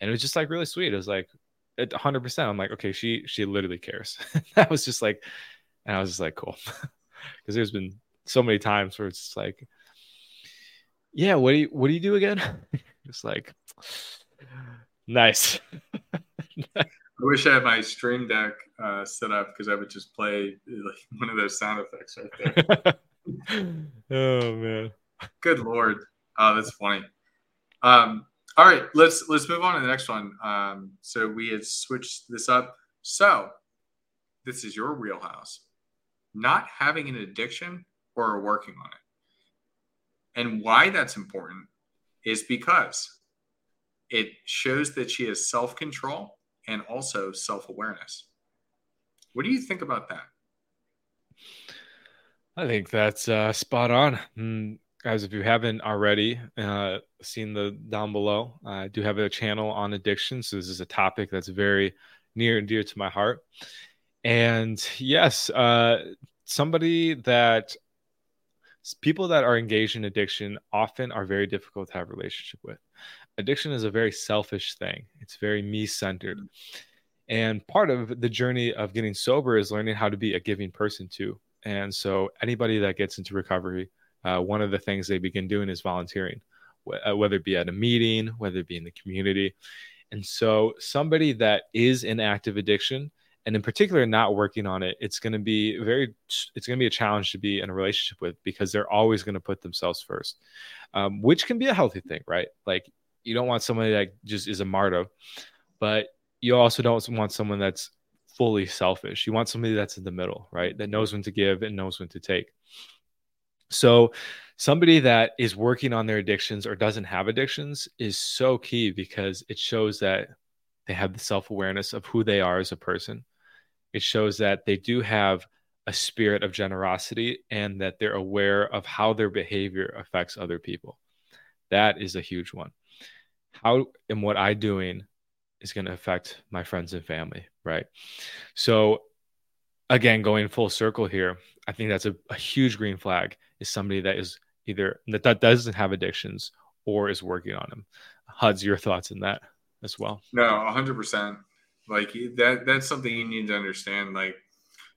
and it was just like really sweet. It was like, hundred percent. I'm like, okay, she she literally cares. that was just like, and I was just like, cool, because there's been so many times where it's like, yeah, what do you what do you do again? it's like, nice. I wish I had my Stream Deck uh, set up because I would just play like one of those sound effects right there. oh man! Good lord! Oh, that's funny. Um, all right, let's let's move on to the next one. Um, so we had switched this up. So this is your wheelhouse. Not having an addiction or working on it. And why that's important is because it shows that she has self control and also self awareness. What do you think about that? I think that's uh, spot on. Mm, guys, if you haven't already uh, seen the down below, I do have a channel on addiction. So this is a topic that's very near and dear to my heart. And yes, uh, somebody that people that are engaged in addiction often are very difficult to have relationship with addiction is a very selfish thing. It's very me centered. And part of the journey of getting sober is learning how to be a giving person too. And so, anybody that gets into recovery, uh, one of the things they begin doing is volunteering, uh, whether it be at a meeting, whether it be in the community. And so, somebody that is in active addiction, and in particular not working on it it's going to be very it's going to be a challenge to be in a relationship with because they're always going to put themselves first um, which can be a healthy thing right like you don't want somebody that just is a martyr, but you also don't want someone that's fully selfish. You want somebody that's in the middle, right? That knows when to give and knows when to take. So, somebody that is working on their addictions or doesn't have addictions is so key because it shows that they have the self awareness of who they are as a person. It shows that they do have a spirit of generosity and that they're aware of how their behavior affects other people. That is a huge one how and what I doing is going to affect my friends and family, right? So again, going full circle here, I think that's a, a huge green flag is somebody that is either that, that doesn't have addictions or is working on them. Huds, your thoughts on that as well? No, hundred percent. Like that, that's something you need to understand. Like,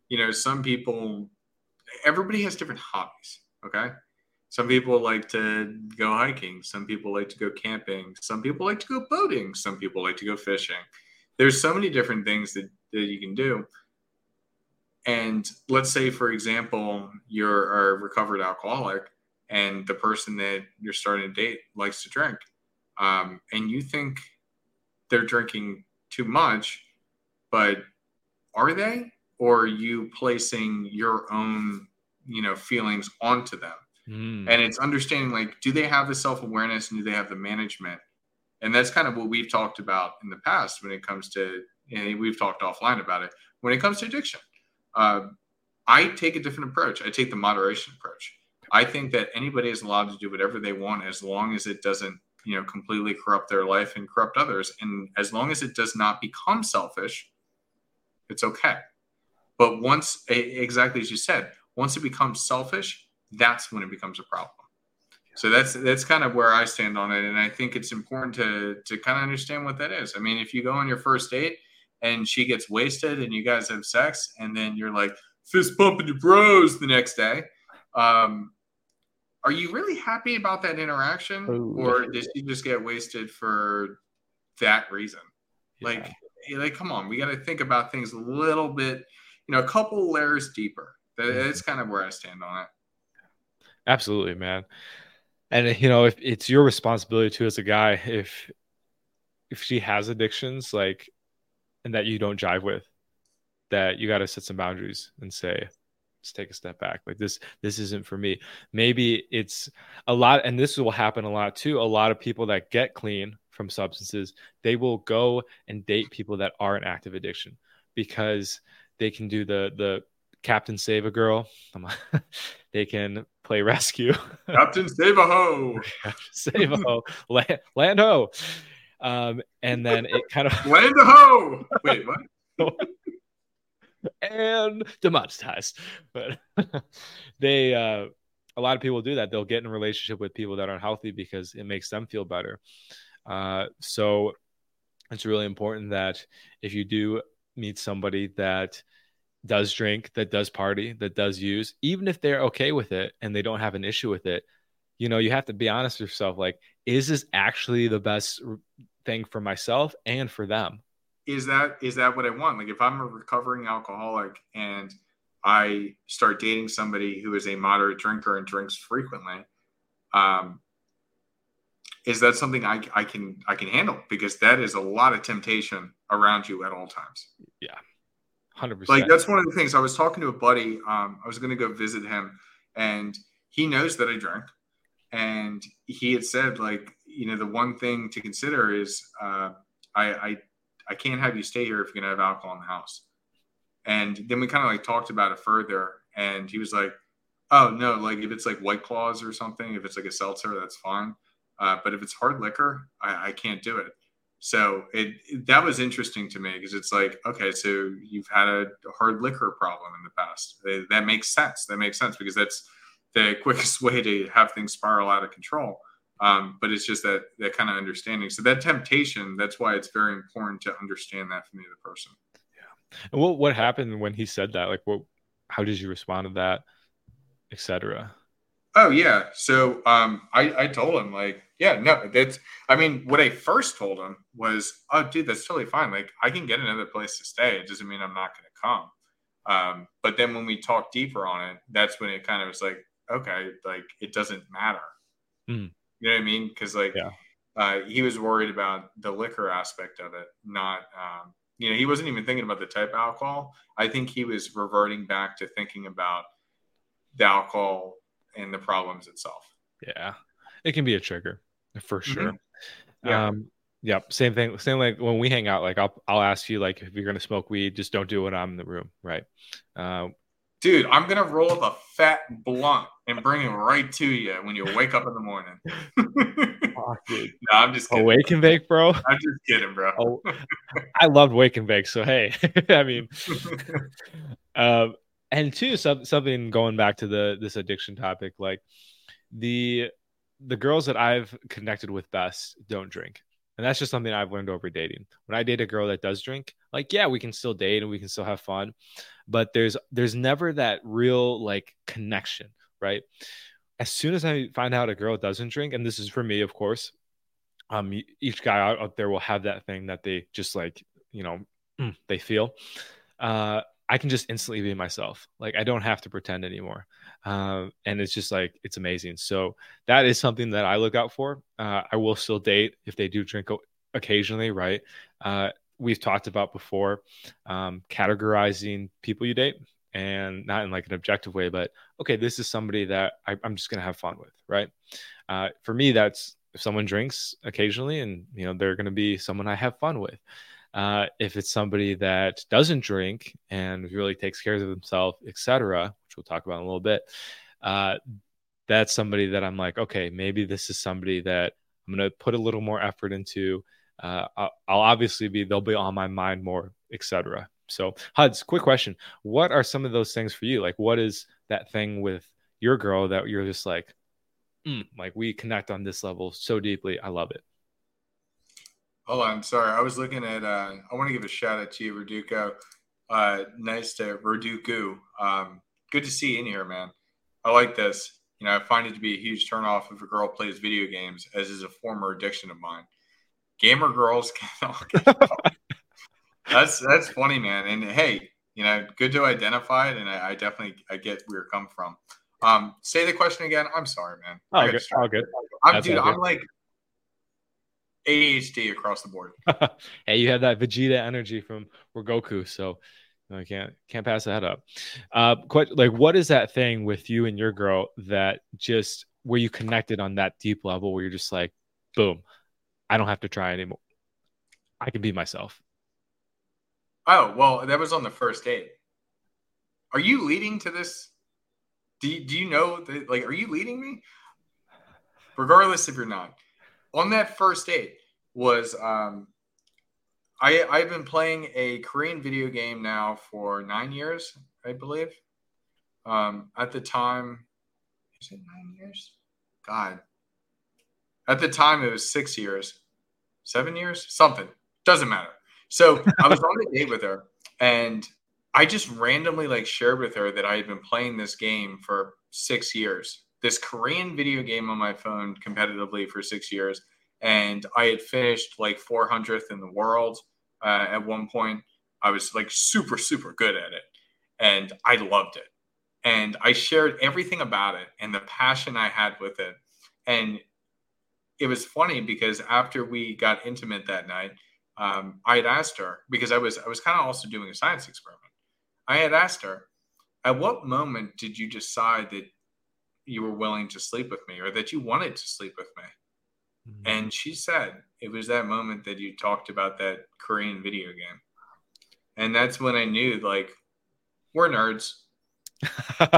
you know, some people, everybody has different hobbies. Okay. Some people like to go hiking. Some people like to go camping. Some people like to go boating. Some people like to go fishing. There's so many different things that, that you can do. And let's say, for example, you're a recovered alcoholic and the person that you're starting to date likes to drink. Um, and you think they're drinking too much, but are they? Or are you placing your own, you know, feelings onto them? Mm. And it's understanding like, do they have the self awareness and do they have the management? And that's kind of what we've talked about in the past when it comes to, and we've talked offline about it, when it comes to addiction. Uh, I take a different approach. I take the moderation approach. I think that anybody is allowed to do whatever they want as long as it doesn't, you know, completely corrupt their life and corrupt others. And as long as it does not become selfish, it's okay. But once, exactly as you said, once it becomes selfish, that's when it becomes a problem. So that's that's kind of where I stand on it, and I think it's important to to kind of understand what that is. I mean, if you go on your first date and she gets wasted and you guys have sex, and then you're like, fist pumping your bros the next day. Um, are you really happy about that interaction, Ooh. or did you just get wasted for that reason? Yeah. Like, like, come on, we got to think about things a little bit, you know, a couple layers deeper. Mm-hmm. That's kind of where I stand on it. Absolutely, man. And you know, if it's your responsibility too as a guy, if if she has addictions, like, and that you don't jive with, that you got to set some boundaries and say, let's take a step back. Like this, this isn't for me. Maybe it's a lot, and this will happen a lot too. A lot of people that get clean from substances, they will go and date people that are in active addiction because they can do the the Captain Save a Girl. they can play rescue. Captain Save a Ho. Save a Ho. Land, land Ho. Um, and then it kind of land a ho. Wait, what? and demonetized. But they, uh, a lot of people do that. They'll get in a relationship with people that aren't healthy because it makes them feel better. Uh, so it's really important that if you do meet somebody that does drink, that does party, that does use, even if they're okay with it and they don't have an issue with it, you know, you have to be honest with yourself. Like, is this actually the best thing for myself and for them? Is that is that what I want? Like, if I'm a recovering alcoholic and I start dating somebody who is a moderate drinker and drinks frequently, um, is that something I, I can I can handle? Because that is a lot of temptation around you at all times. Yeah, hundred percent. Like that's one of the things. I was talking to a buddy. Um, I was going to go visit him, and he knows that I drink, and he had said like, you know, the one thing to consider is uh, I, I I can't have you stay here if you're going to have alcohol in the house. And then we kind of like talked about it further, and he was like, "Oh no, like if it's like White Claws or something, if it's like a seltzer, that's fine. Uh, but if it's hard liquor, I, I can't do it." So it, it, that was interesting to me because it's like, okay, so you've had a hard liquor problem in the past. That makes sense. That makes sense because that's the quickest way to have things spiral out of control. Um, but it's just that that kind of understanding. So that temptation, that's why it's very important to understand that from the other person. Yeah. And what what happened when he said that? Like, what? How did you respond to that, etc. Oh yeah. So um, I I told him like yeah, no, that's. I mean, what I first told him was, "Oh, dude, that's totally fine. Like, I can get another place to stay. It doesn't mean I'm not going to come." Um, but then when we talked deeper on it, that's when it kind of was like, okay, like it doesn't matter. Mm. You know what I mean? Because like, yeah. uh, he was worried about the liquor aspect of it, not. Um, you know, he wasn't even thinking about the type of alcohol. I think he was reverting back to thinking about the alcohol and the problems itself. Yeah, it can be a trigger for mm-hmm. sure. Mm-hmm. Yeah. Um, yeah, same thing. Same like when we hang out, like I'll I'll ask you like if you're gonna smoke weed, just don't do it. I'm in the room, right? Uh, Dude, I'm gonna roll up a fat blunt and bring it right to you when you wake up in the morning. oh, no, I'm just kidding. wake and bake, bro. I'm just kidding, bro. oh, I loved wake and bake, so hey, I mean, um, and two, some, something going back to the this addiction topic, like the the girls that I've connected with best don't drink. And that's just something I've learned over dating. When I date a girl that does drink, like yeah, we can still date and we can still have fun, but there's there's never that real like connection, right? As soon as I find out a girl doesn't drink, and this is for me, of course, um, each guy out, out there will have that thing that they just like, you know, mm, they feel. Uh, I can just instantly be myself. Like I don't have to pretend anymore. Uh, and it's just like it's amazing. So that is something that I look out for. Uh, I will still date if they do drink occasionally, right? Uh, we've talked about before um, categorizing people you date and not in like an objective way, but okay, this is somebody that I, am just gonna have fun with, right? Uh, for me, that's if someone drinks occasionally, and you know they're gonna be someone I have fun with. Uh, if it's somebody that doesn't drink and really takes care of himself, etc., which we'll talk about in a little bit, uh, that's somebody that I'm like, okay, maybe this is somebody that I'm going to put a little more effort into. Uh, I'll, I'll, obviously be, they'll be on my mind more, etc. So, Huds, quick question: What are some of those things for you? Like, what is that thing with your girl that you're just like, mm, like we connect on this level so deeply? I love it. Hold on, sorry. I was looking at. Uh, I want to give a shout out to you, Verdugo. Uh, nice to Roduku. Um, good to see you in here, man. I like this. You know, I find it to be a huge turnoff if a girl plays video games, as is a former addiction of mine. Gamer girls can That's that's funny, man. And hey, you know, good to identify it, and I, I definitely I get where you're coming from. Um, say the question again. I'm sorry, man. Oh, good. All good. I'm, dude, I'm like ADHD across the board. hey, you have that Vegeta energy from Goku, so I can't can't pass that up. Uh, quite like, what is that thing with you and your girl that just where you connected on that deep level where you're just like, boom, I don't have to try anymore. I can be myself. Oh well, that was on the first date. Are you leading to this? Do you, do you know that? Like, are you leading me? Regardless if you're not, on that first date was um, I I've been playing a Korean video game now for nine years, I believe. Um, at the time, is it nine years? God. At the time, it was six years, seven years, something. Doesn't matter. So I was on a date with her, and I just randomly like shared with her that I had been playing this game for six years this Korean video game on my phone competitively for six years. And I had finished like 400th in the world uh, at one point. I was like super, super good at it. And I loved it. And I shared everything about it and the passion I had with it. And it was funny because after we got intimate that night, um, I had asked her because I was I was kind of also doing a science experiment. I had asked her, at what moment did you decide that you were willing to sleep with me or that you wanted to sleep with me. Mm-hmm. And she said it was that moment that you talked about that Korean video game. And that's when I knew like we're nerds.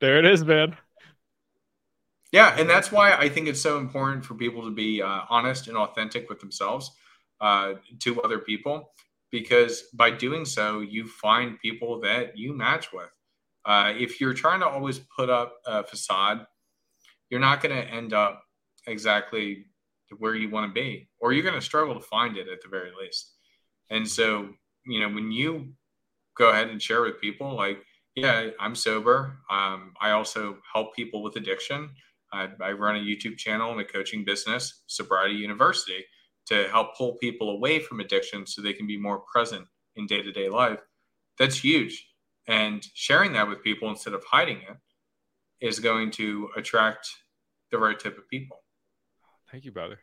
there it is, man. Yeah, and that's why I think it's so important for people to be uh, honest and authentic with themselves uh, to other people because by doing so, you find people that you match with. Uh, if you're trying to always put up a facade, you're not going to end up exactly where you want to be, or you're going to struggle to find it at the very least. And so, you know, when you go ahead and share with people, like, yeah, I'm sober. Um, I also help people with addiction. I, I run a YouTube channel and a coaching business, Sobriety University to help pull people away from addiction so they can be more present in day to day life. That's huge. And sharing that with people instead of hiding it is going to attract the right type of people. Thank you, brother.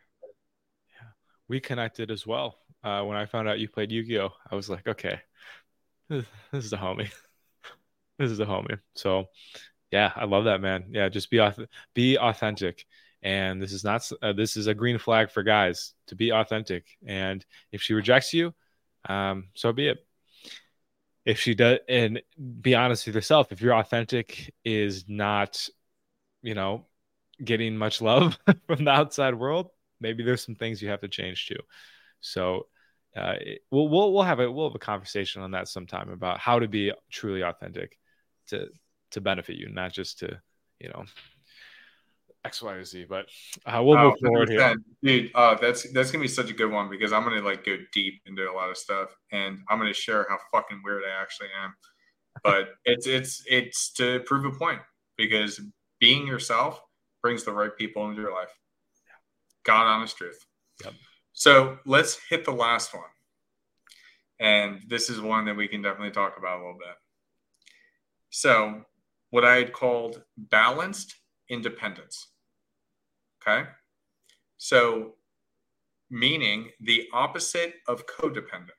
Yeah, we connected as well. Uh, when I found out you played Yu Gi Oh, I was like, okay, this, this is a homie. this is a homie. So, yeah, I love that, man. Yeah, just be be authentic and this is not uh, this is a green flag for guys to be authentic. And if she rejects you um, so be it. If she does and be honest with yourself if your authentic is not you know getting much love from the outside world maybe there's some things you have to change too. So uh, we'll, we'll we'll have a we'll have a conversation on that sometime about how to be truly authentic to to benefit you not just to you know X, Y, or Z. But uh, we'll oh, move forward here, dude. Uh, that's that's gonna be such a good one because I'm gonna like go deep into a lot of stuff, and I'm gonna share how fucking weird I actually am. But it's it's it's to prove a point because being yourself brings the right people into your life. God honest truth. Yep. So let's hit the last one. And this is one that we can definitely talk about a little bit. So, what I had called balanced independence. Okay. So, meaning the opposite of codependent.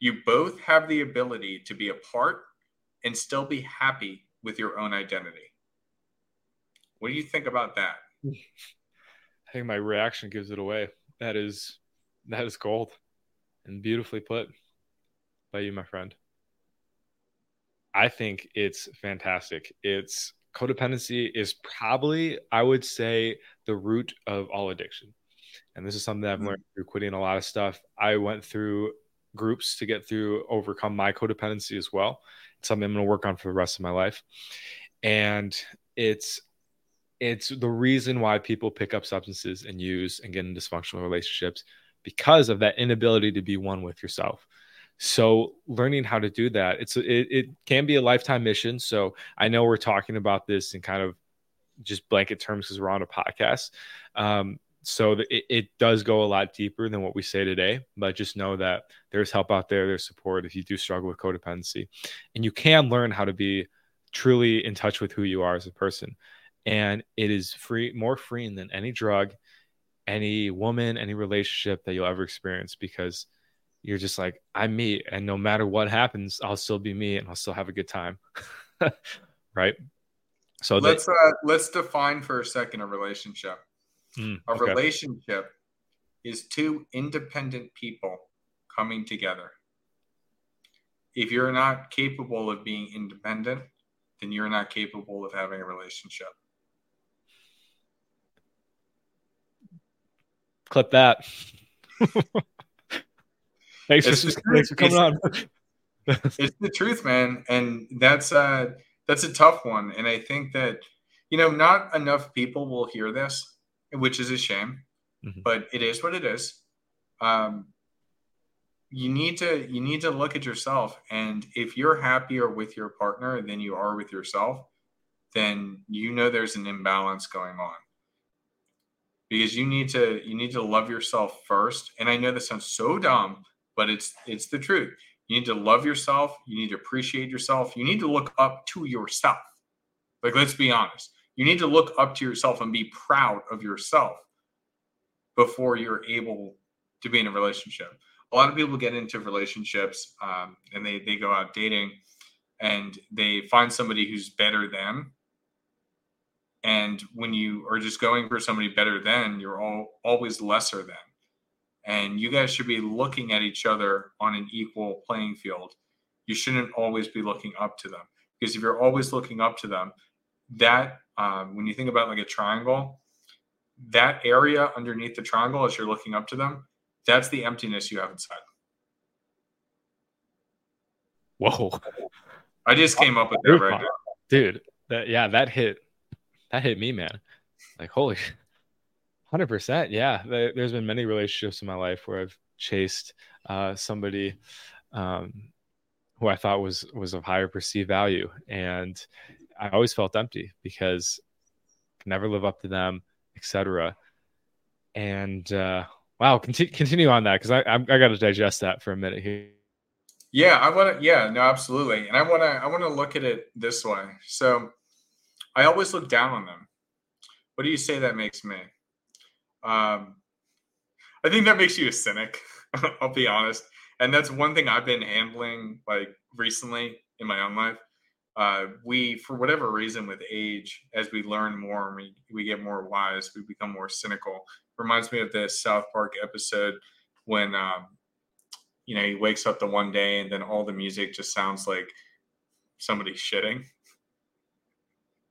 You both have the ability to be apart and still be happy with your own identity. What do you think about that? I think my reaction gives it away. That is that is gold and beautifully put by you, my friend. I think it's fantastic. It's codependency is probably, I would say, the root of all addiction. And this is something that I've mm-hmm. learned through quitting a lot of stuff. I went through groups to get through, overcome my codependency as well. It's something I'm going to work on for the rest of my life. And it's, it's the reason why people pick up substances and use and get in dysfunctional relationships because of that inability to be one with yourself. So learning how to do that, it's it, it can be a lifetime mission. So I know we're talking about this in kind of just blanket terms because we're on a podcast. Um, so it, it does go a lot deeper than what we say today but just know that there's help out there there's support if you do struggle with codependency and you can learn how to be truly in touch with who you are as a person and it is free more freeing than any drug any woman any relationship that you'll ever experience because you're just like i'm me and no matter what happens i'll still be me and i'll still have a good time right so let's uh, let's define for a second a relationship. Mm, a okay. relationship is two independent people coming together. If you're not capable of being independent, then you're not capable of having a relationship. Clip that. thanks, for, thanks for coming on. it's the truth, man, and that's uh that's a tough one. And I think that, you know, not enough people will hear this, which is a shame, mm-hmm. but it is what it is. Um, you need to you need to look at yourself and if you're happier with your partner than you are with yourself then you know there's an imbalance going on because you need to you need to love yourself first and i know this sounds so dumb but it's it's the truth you need to love yourself. You need to appreciate yourself. You need to look up to yourself. Like, let's be honest. You need to look up to yourself and be proud of yourself before you're able to be in a relationship. A lot of people get into relationships um, and they, they go out dating and they find somebody who's better than. And when you are just going for somebody better than, you're all always lesser than and you guys should be looking at each other on an equal playing field. You shouldn't always be looking up to them because if you're always looking up to them, that um, when you think about like a triangle, that area underneath the triangle as you're looking up to them, that's the emptiness you have inside. Whoa! I just came up with that right now, dude. That yeah, that hit that hit me, man. Like holy Hundred percent, yeah. There's been many relationships in my life where I've chased uh, somebody um, who I thought was was of higher perceived value, and I always felt empty because I could never live up to them, etc. And uh, wow, continue continue on that because I I, I got to digest that for a minute here. Yeah, I want to. Yeah, no, absolutely. And I want to. I want to look at it this way. So, I always look down on them. What do you say that makes me? Um, I think that makes you a cynic. I'll be honest, and that's one thing I've been handling like recently in my own life. Uh, we, for whatever reason, with age, as we learn more and we, we get more wise, we become more cynical. Reminds me of this South Park episode when, um, you know, he wakes up the one day and then all the music just sounds like somebody shitting.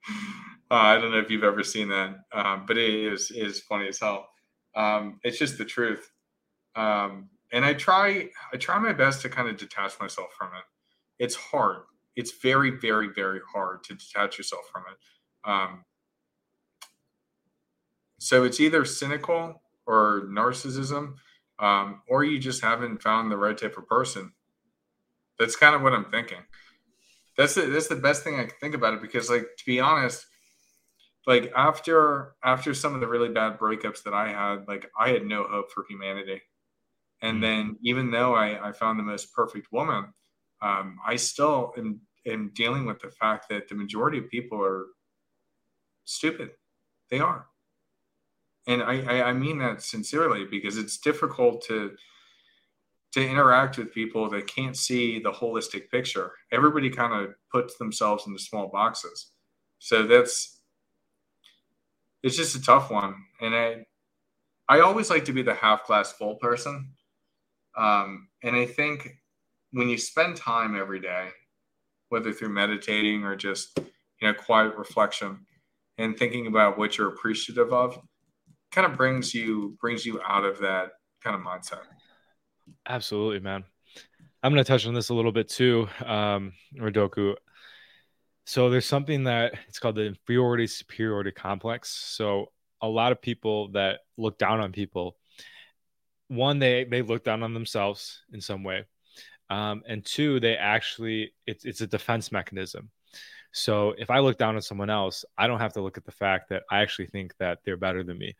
Uh, I don't know if you've ever seen that, um, but it is is funny as hell. Um, it's just the truth, um, and I try I try my best to kind of detach myself from it. It's hard. It's very very very hard to detach yourself from it. Um, so it's either cynical or narcissism, um, or you just haven't found the right type of person. That's kind of what I'm thinking. That's the, that's the best thing I can think about it because, like, to be honest, like after after some of the really bad breakups that I had, like I had no hope for humanity. And mm. then even though I, I found the most perfect woman, um, I still am, am dealing with the fact that the majority of people are stupid. They are. And I, I, I mean that sincerely because it's difficult to to interact with people that can't see the holistic picture. Everybody kind of puts themselves into small boxes. So that's it's just a tough one. And I I always like to be the half glass full person. Um, and I think when you spend time every day, whether through meditating or just you know quiet reflection and thinking about what you're appreciative of, kind of brings you brings you out of that kind of mindset. Absolutely, man. I'm going to touch on this a little bit too, um, Rodoku so there's something that it's called the inferiority superiority complex. So a lot of people that look down on people one they they look down on themselves in some way um, and two they actually it's it's a defense mechanism so if i look down on someone else i don't have to look at the fact that i actually think that they're better than me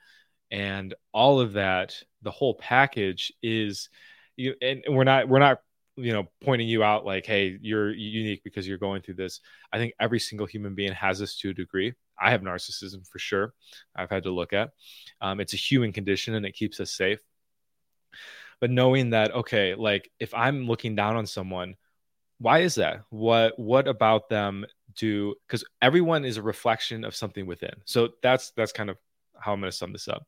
and all of that the whole package is you and we're not we're not you know pointing you out like hey you're unique because you're going through this. I think every single human being has this to a degree. I have narcissism for sure. I've had to look at. Um, it's a human condition and it keeps us safe. But knowing that okay like if i'm looking down on someone why is that? What what about them do because everyone is a reflection of something within. So that's that's kind of how i'm going to sum this up.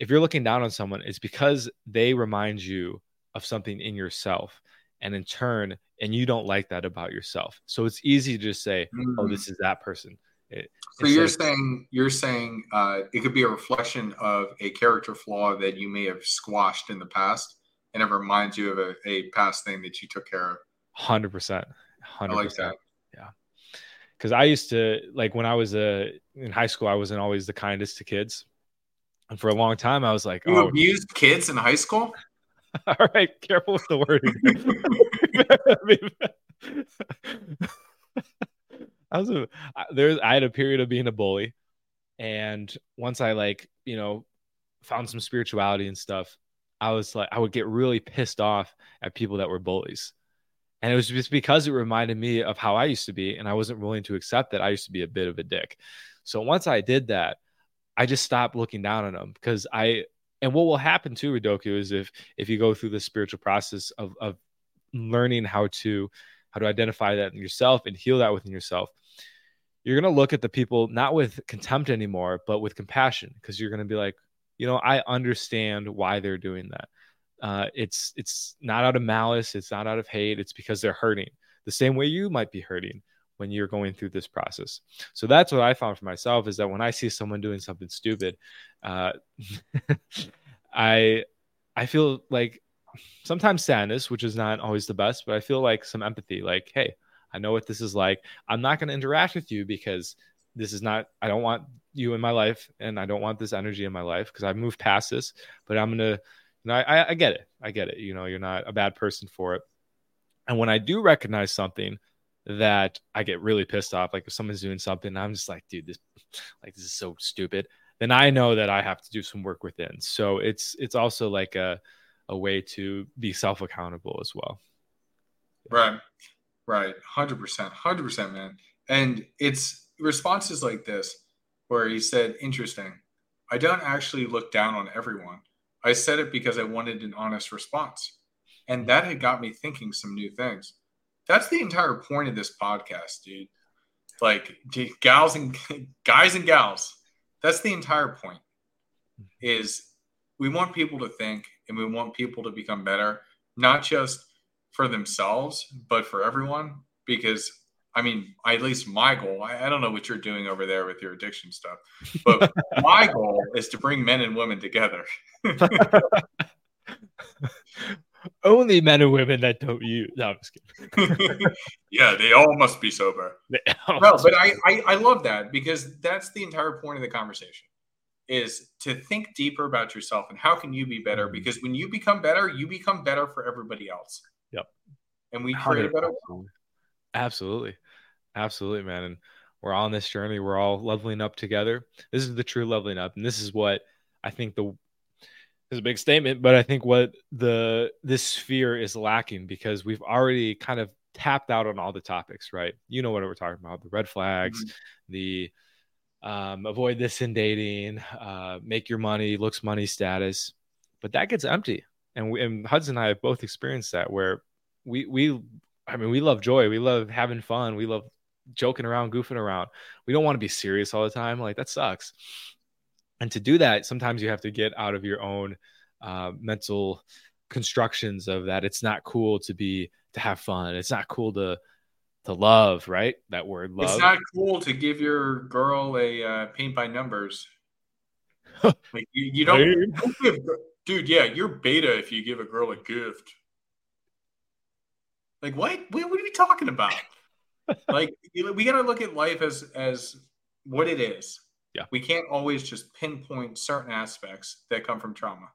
If you're looking down on someone it's because they remind you of something in yourself and in turn and you don't like that about yourself. So it's easy to just say mm. oh this is that person. It, so you're like, saying you're saying uh, it could be a reflection of a character flaw that you may have squashed in the past and it reminds you of a, a past thing that you took care of. 100% 100% I like that. Yeah. Because i used to like when i was uh, in high school i wasn't always the kindest to kids. And for a long time i was like you oh, abused kids in high school All right, careful with the wording. I was a. I had a period of being a bully, and once I like you know found some spirituality and stuff, I was like I would get really pissed off at people that were bullies, and it was just because it reminded me of how I used to be, and I wasn't willing to accept that I used to be a bit of a dick. So once I did that, I just stopped looking down on them because I and what will happen to Ridoku, is if if you go through the spiritual process of of learning how to how to identify that in yourself and heal that within yourself, you're gonna look at the people not with contempt anymore, but with compassion, because you're gonna be like, you know, I understand why they're doing that. Uh, it's it's not out of malice, it's not out of hate, it's because they're hurting the same way you might be hurting when you're going through this process. So that's what I found for myself is that when I see someone doing something stupid, uh, I I feel like sometimes sadness, which is not always the best, but I feel like some empathy. Like, hey, I know what this is like. I'm not going to interact with you because this is not. I don't want you in my life, and I don't want this energy in my life because I've moved past this. But I'm gonna. Know, I, I get it. I get it. You know, you're not a bad person for it. And when I do recognize something that I get really pissed off, like if someone's doing something, I'm just like, dude, this like this is so stupid then I know that I have to do some work within. So it's it's also like a a way to be self accountable as well. Right, right, hundred percent, hundred percent, man. And it's responses like this where he said, "Interesting. I don't actually look down on everyone. I said it because I wanted an honest response, and that had got me thinking some new things." That's the entire point of this podcast, dude. Like, gals and guys and gals that's the entire point is we want people to think and we want people to become better not just for themselves but for everyone because i mean at least my goal I, I don't know what you're doing over there with your addiction stuff but my goal is to bring men and women together only men and women that don't use. No, I'm just kidding. yeah, they all must be sober. no, but I, I I love that because that's the entire point of the conversation is to think deeper about yourself and how can you be better? Mm-hmm. because when you become better you become better for everybody else. Yep. And we create a better world. Absolutely. Absolutely man. And we're all on this journey. We're all leveling up together. This is the true leveling up and this is what i think the is a big statement, but I think what the this sphere is lacking because we've already kind of tapped out on all the topics, right? You know what we're talking about: the red flags, mm-hmm. the um, avoid this in dating, uh, make your money, looks money status, but that gets empty. And, we, and Hudson and I have both experienced that where we we I mean we love joy, we love having fun, we love joking around, goofing around. We don't want to be serious all the time. Like that sucks and to do that sometimes you have to get out of your own uh, mental constructions of that it's not cool to be to have fun. It's not cool to to love right? That word love. it's not cool to give your girl a uh, paint by numbers. Like you, you don't, don't give, dude yeah you're beta if you give a girl a gift. Like what? What, what are we talking about? Like we got to look at life as as what it is yeah. We can't always just pinpoint certain aspects that come from trauma.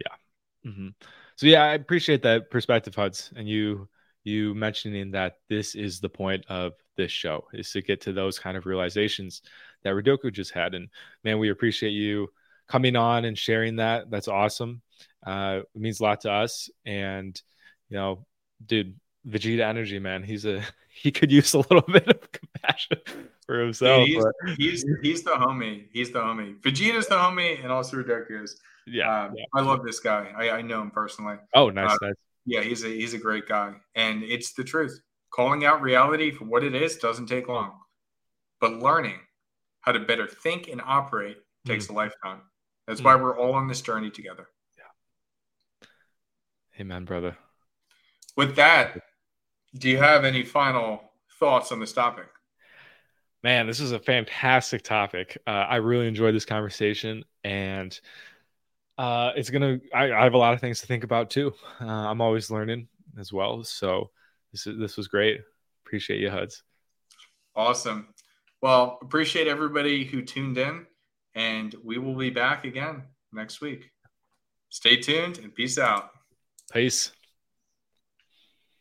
Yeah. Mm-hmm. So yeah, I appreciate that perspective, Huds, and you you mentioning that this is the point of this show is to get to those kind of realizations that Ridoku just had. And man, we appreciate you coming on and sharing that. That's awesome. Uh, it means a lot to us. And you know, dude, Vegeta energy, man. He's a he could use a little bit of compassion for himself. He's, he's, he's the homie. He's the homie. Vegeta's the homie, and also Ridoku is. Yeah, um, yeah, I love this guy. I, I know him personally. Oh, nice, uh, nice. Yeah, he's a he's a great guy, and it's the truth. Calling out reality for what it is doesn't take long, but learning how to better think and operate takes mm. a lifetime. That's mm. why we're all on this journey together. Yeah. Amen, brother. With that, do you have any final thoughts on this topic? Man, this is a fantastic topic. Uh, I really enjoyed this conversation, and uh, it's gonna. I, I, have a lot of things to think about too. Uh, I'm always learning as well, so this is this was great. Appreciate you, Huds. Awesome. Well, appreciate everybody who tuned in, and we will be back again next week. Stay tuned and peace out. Peace.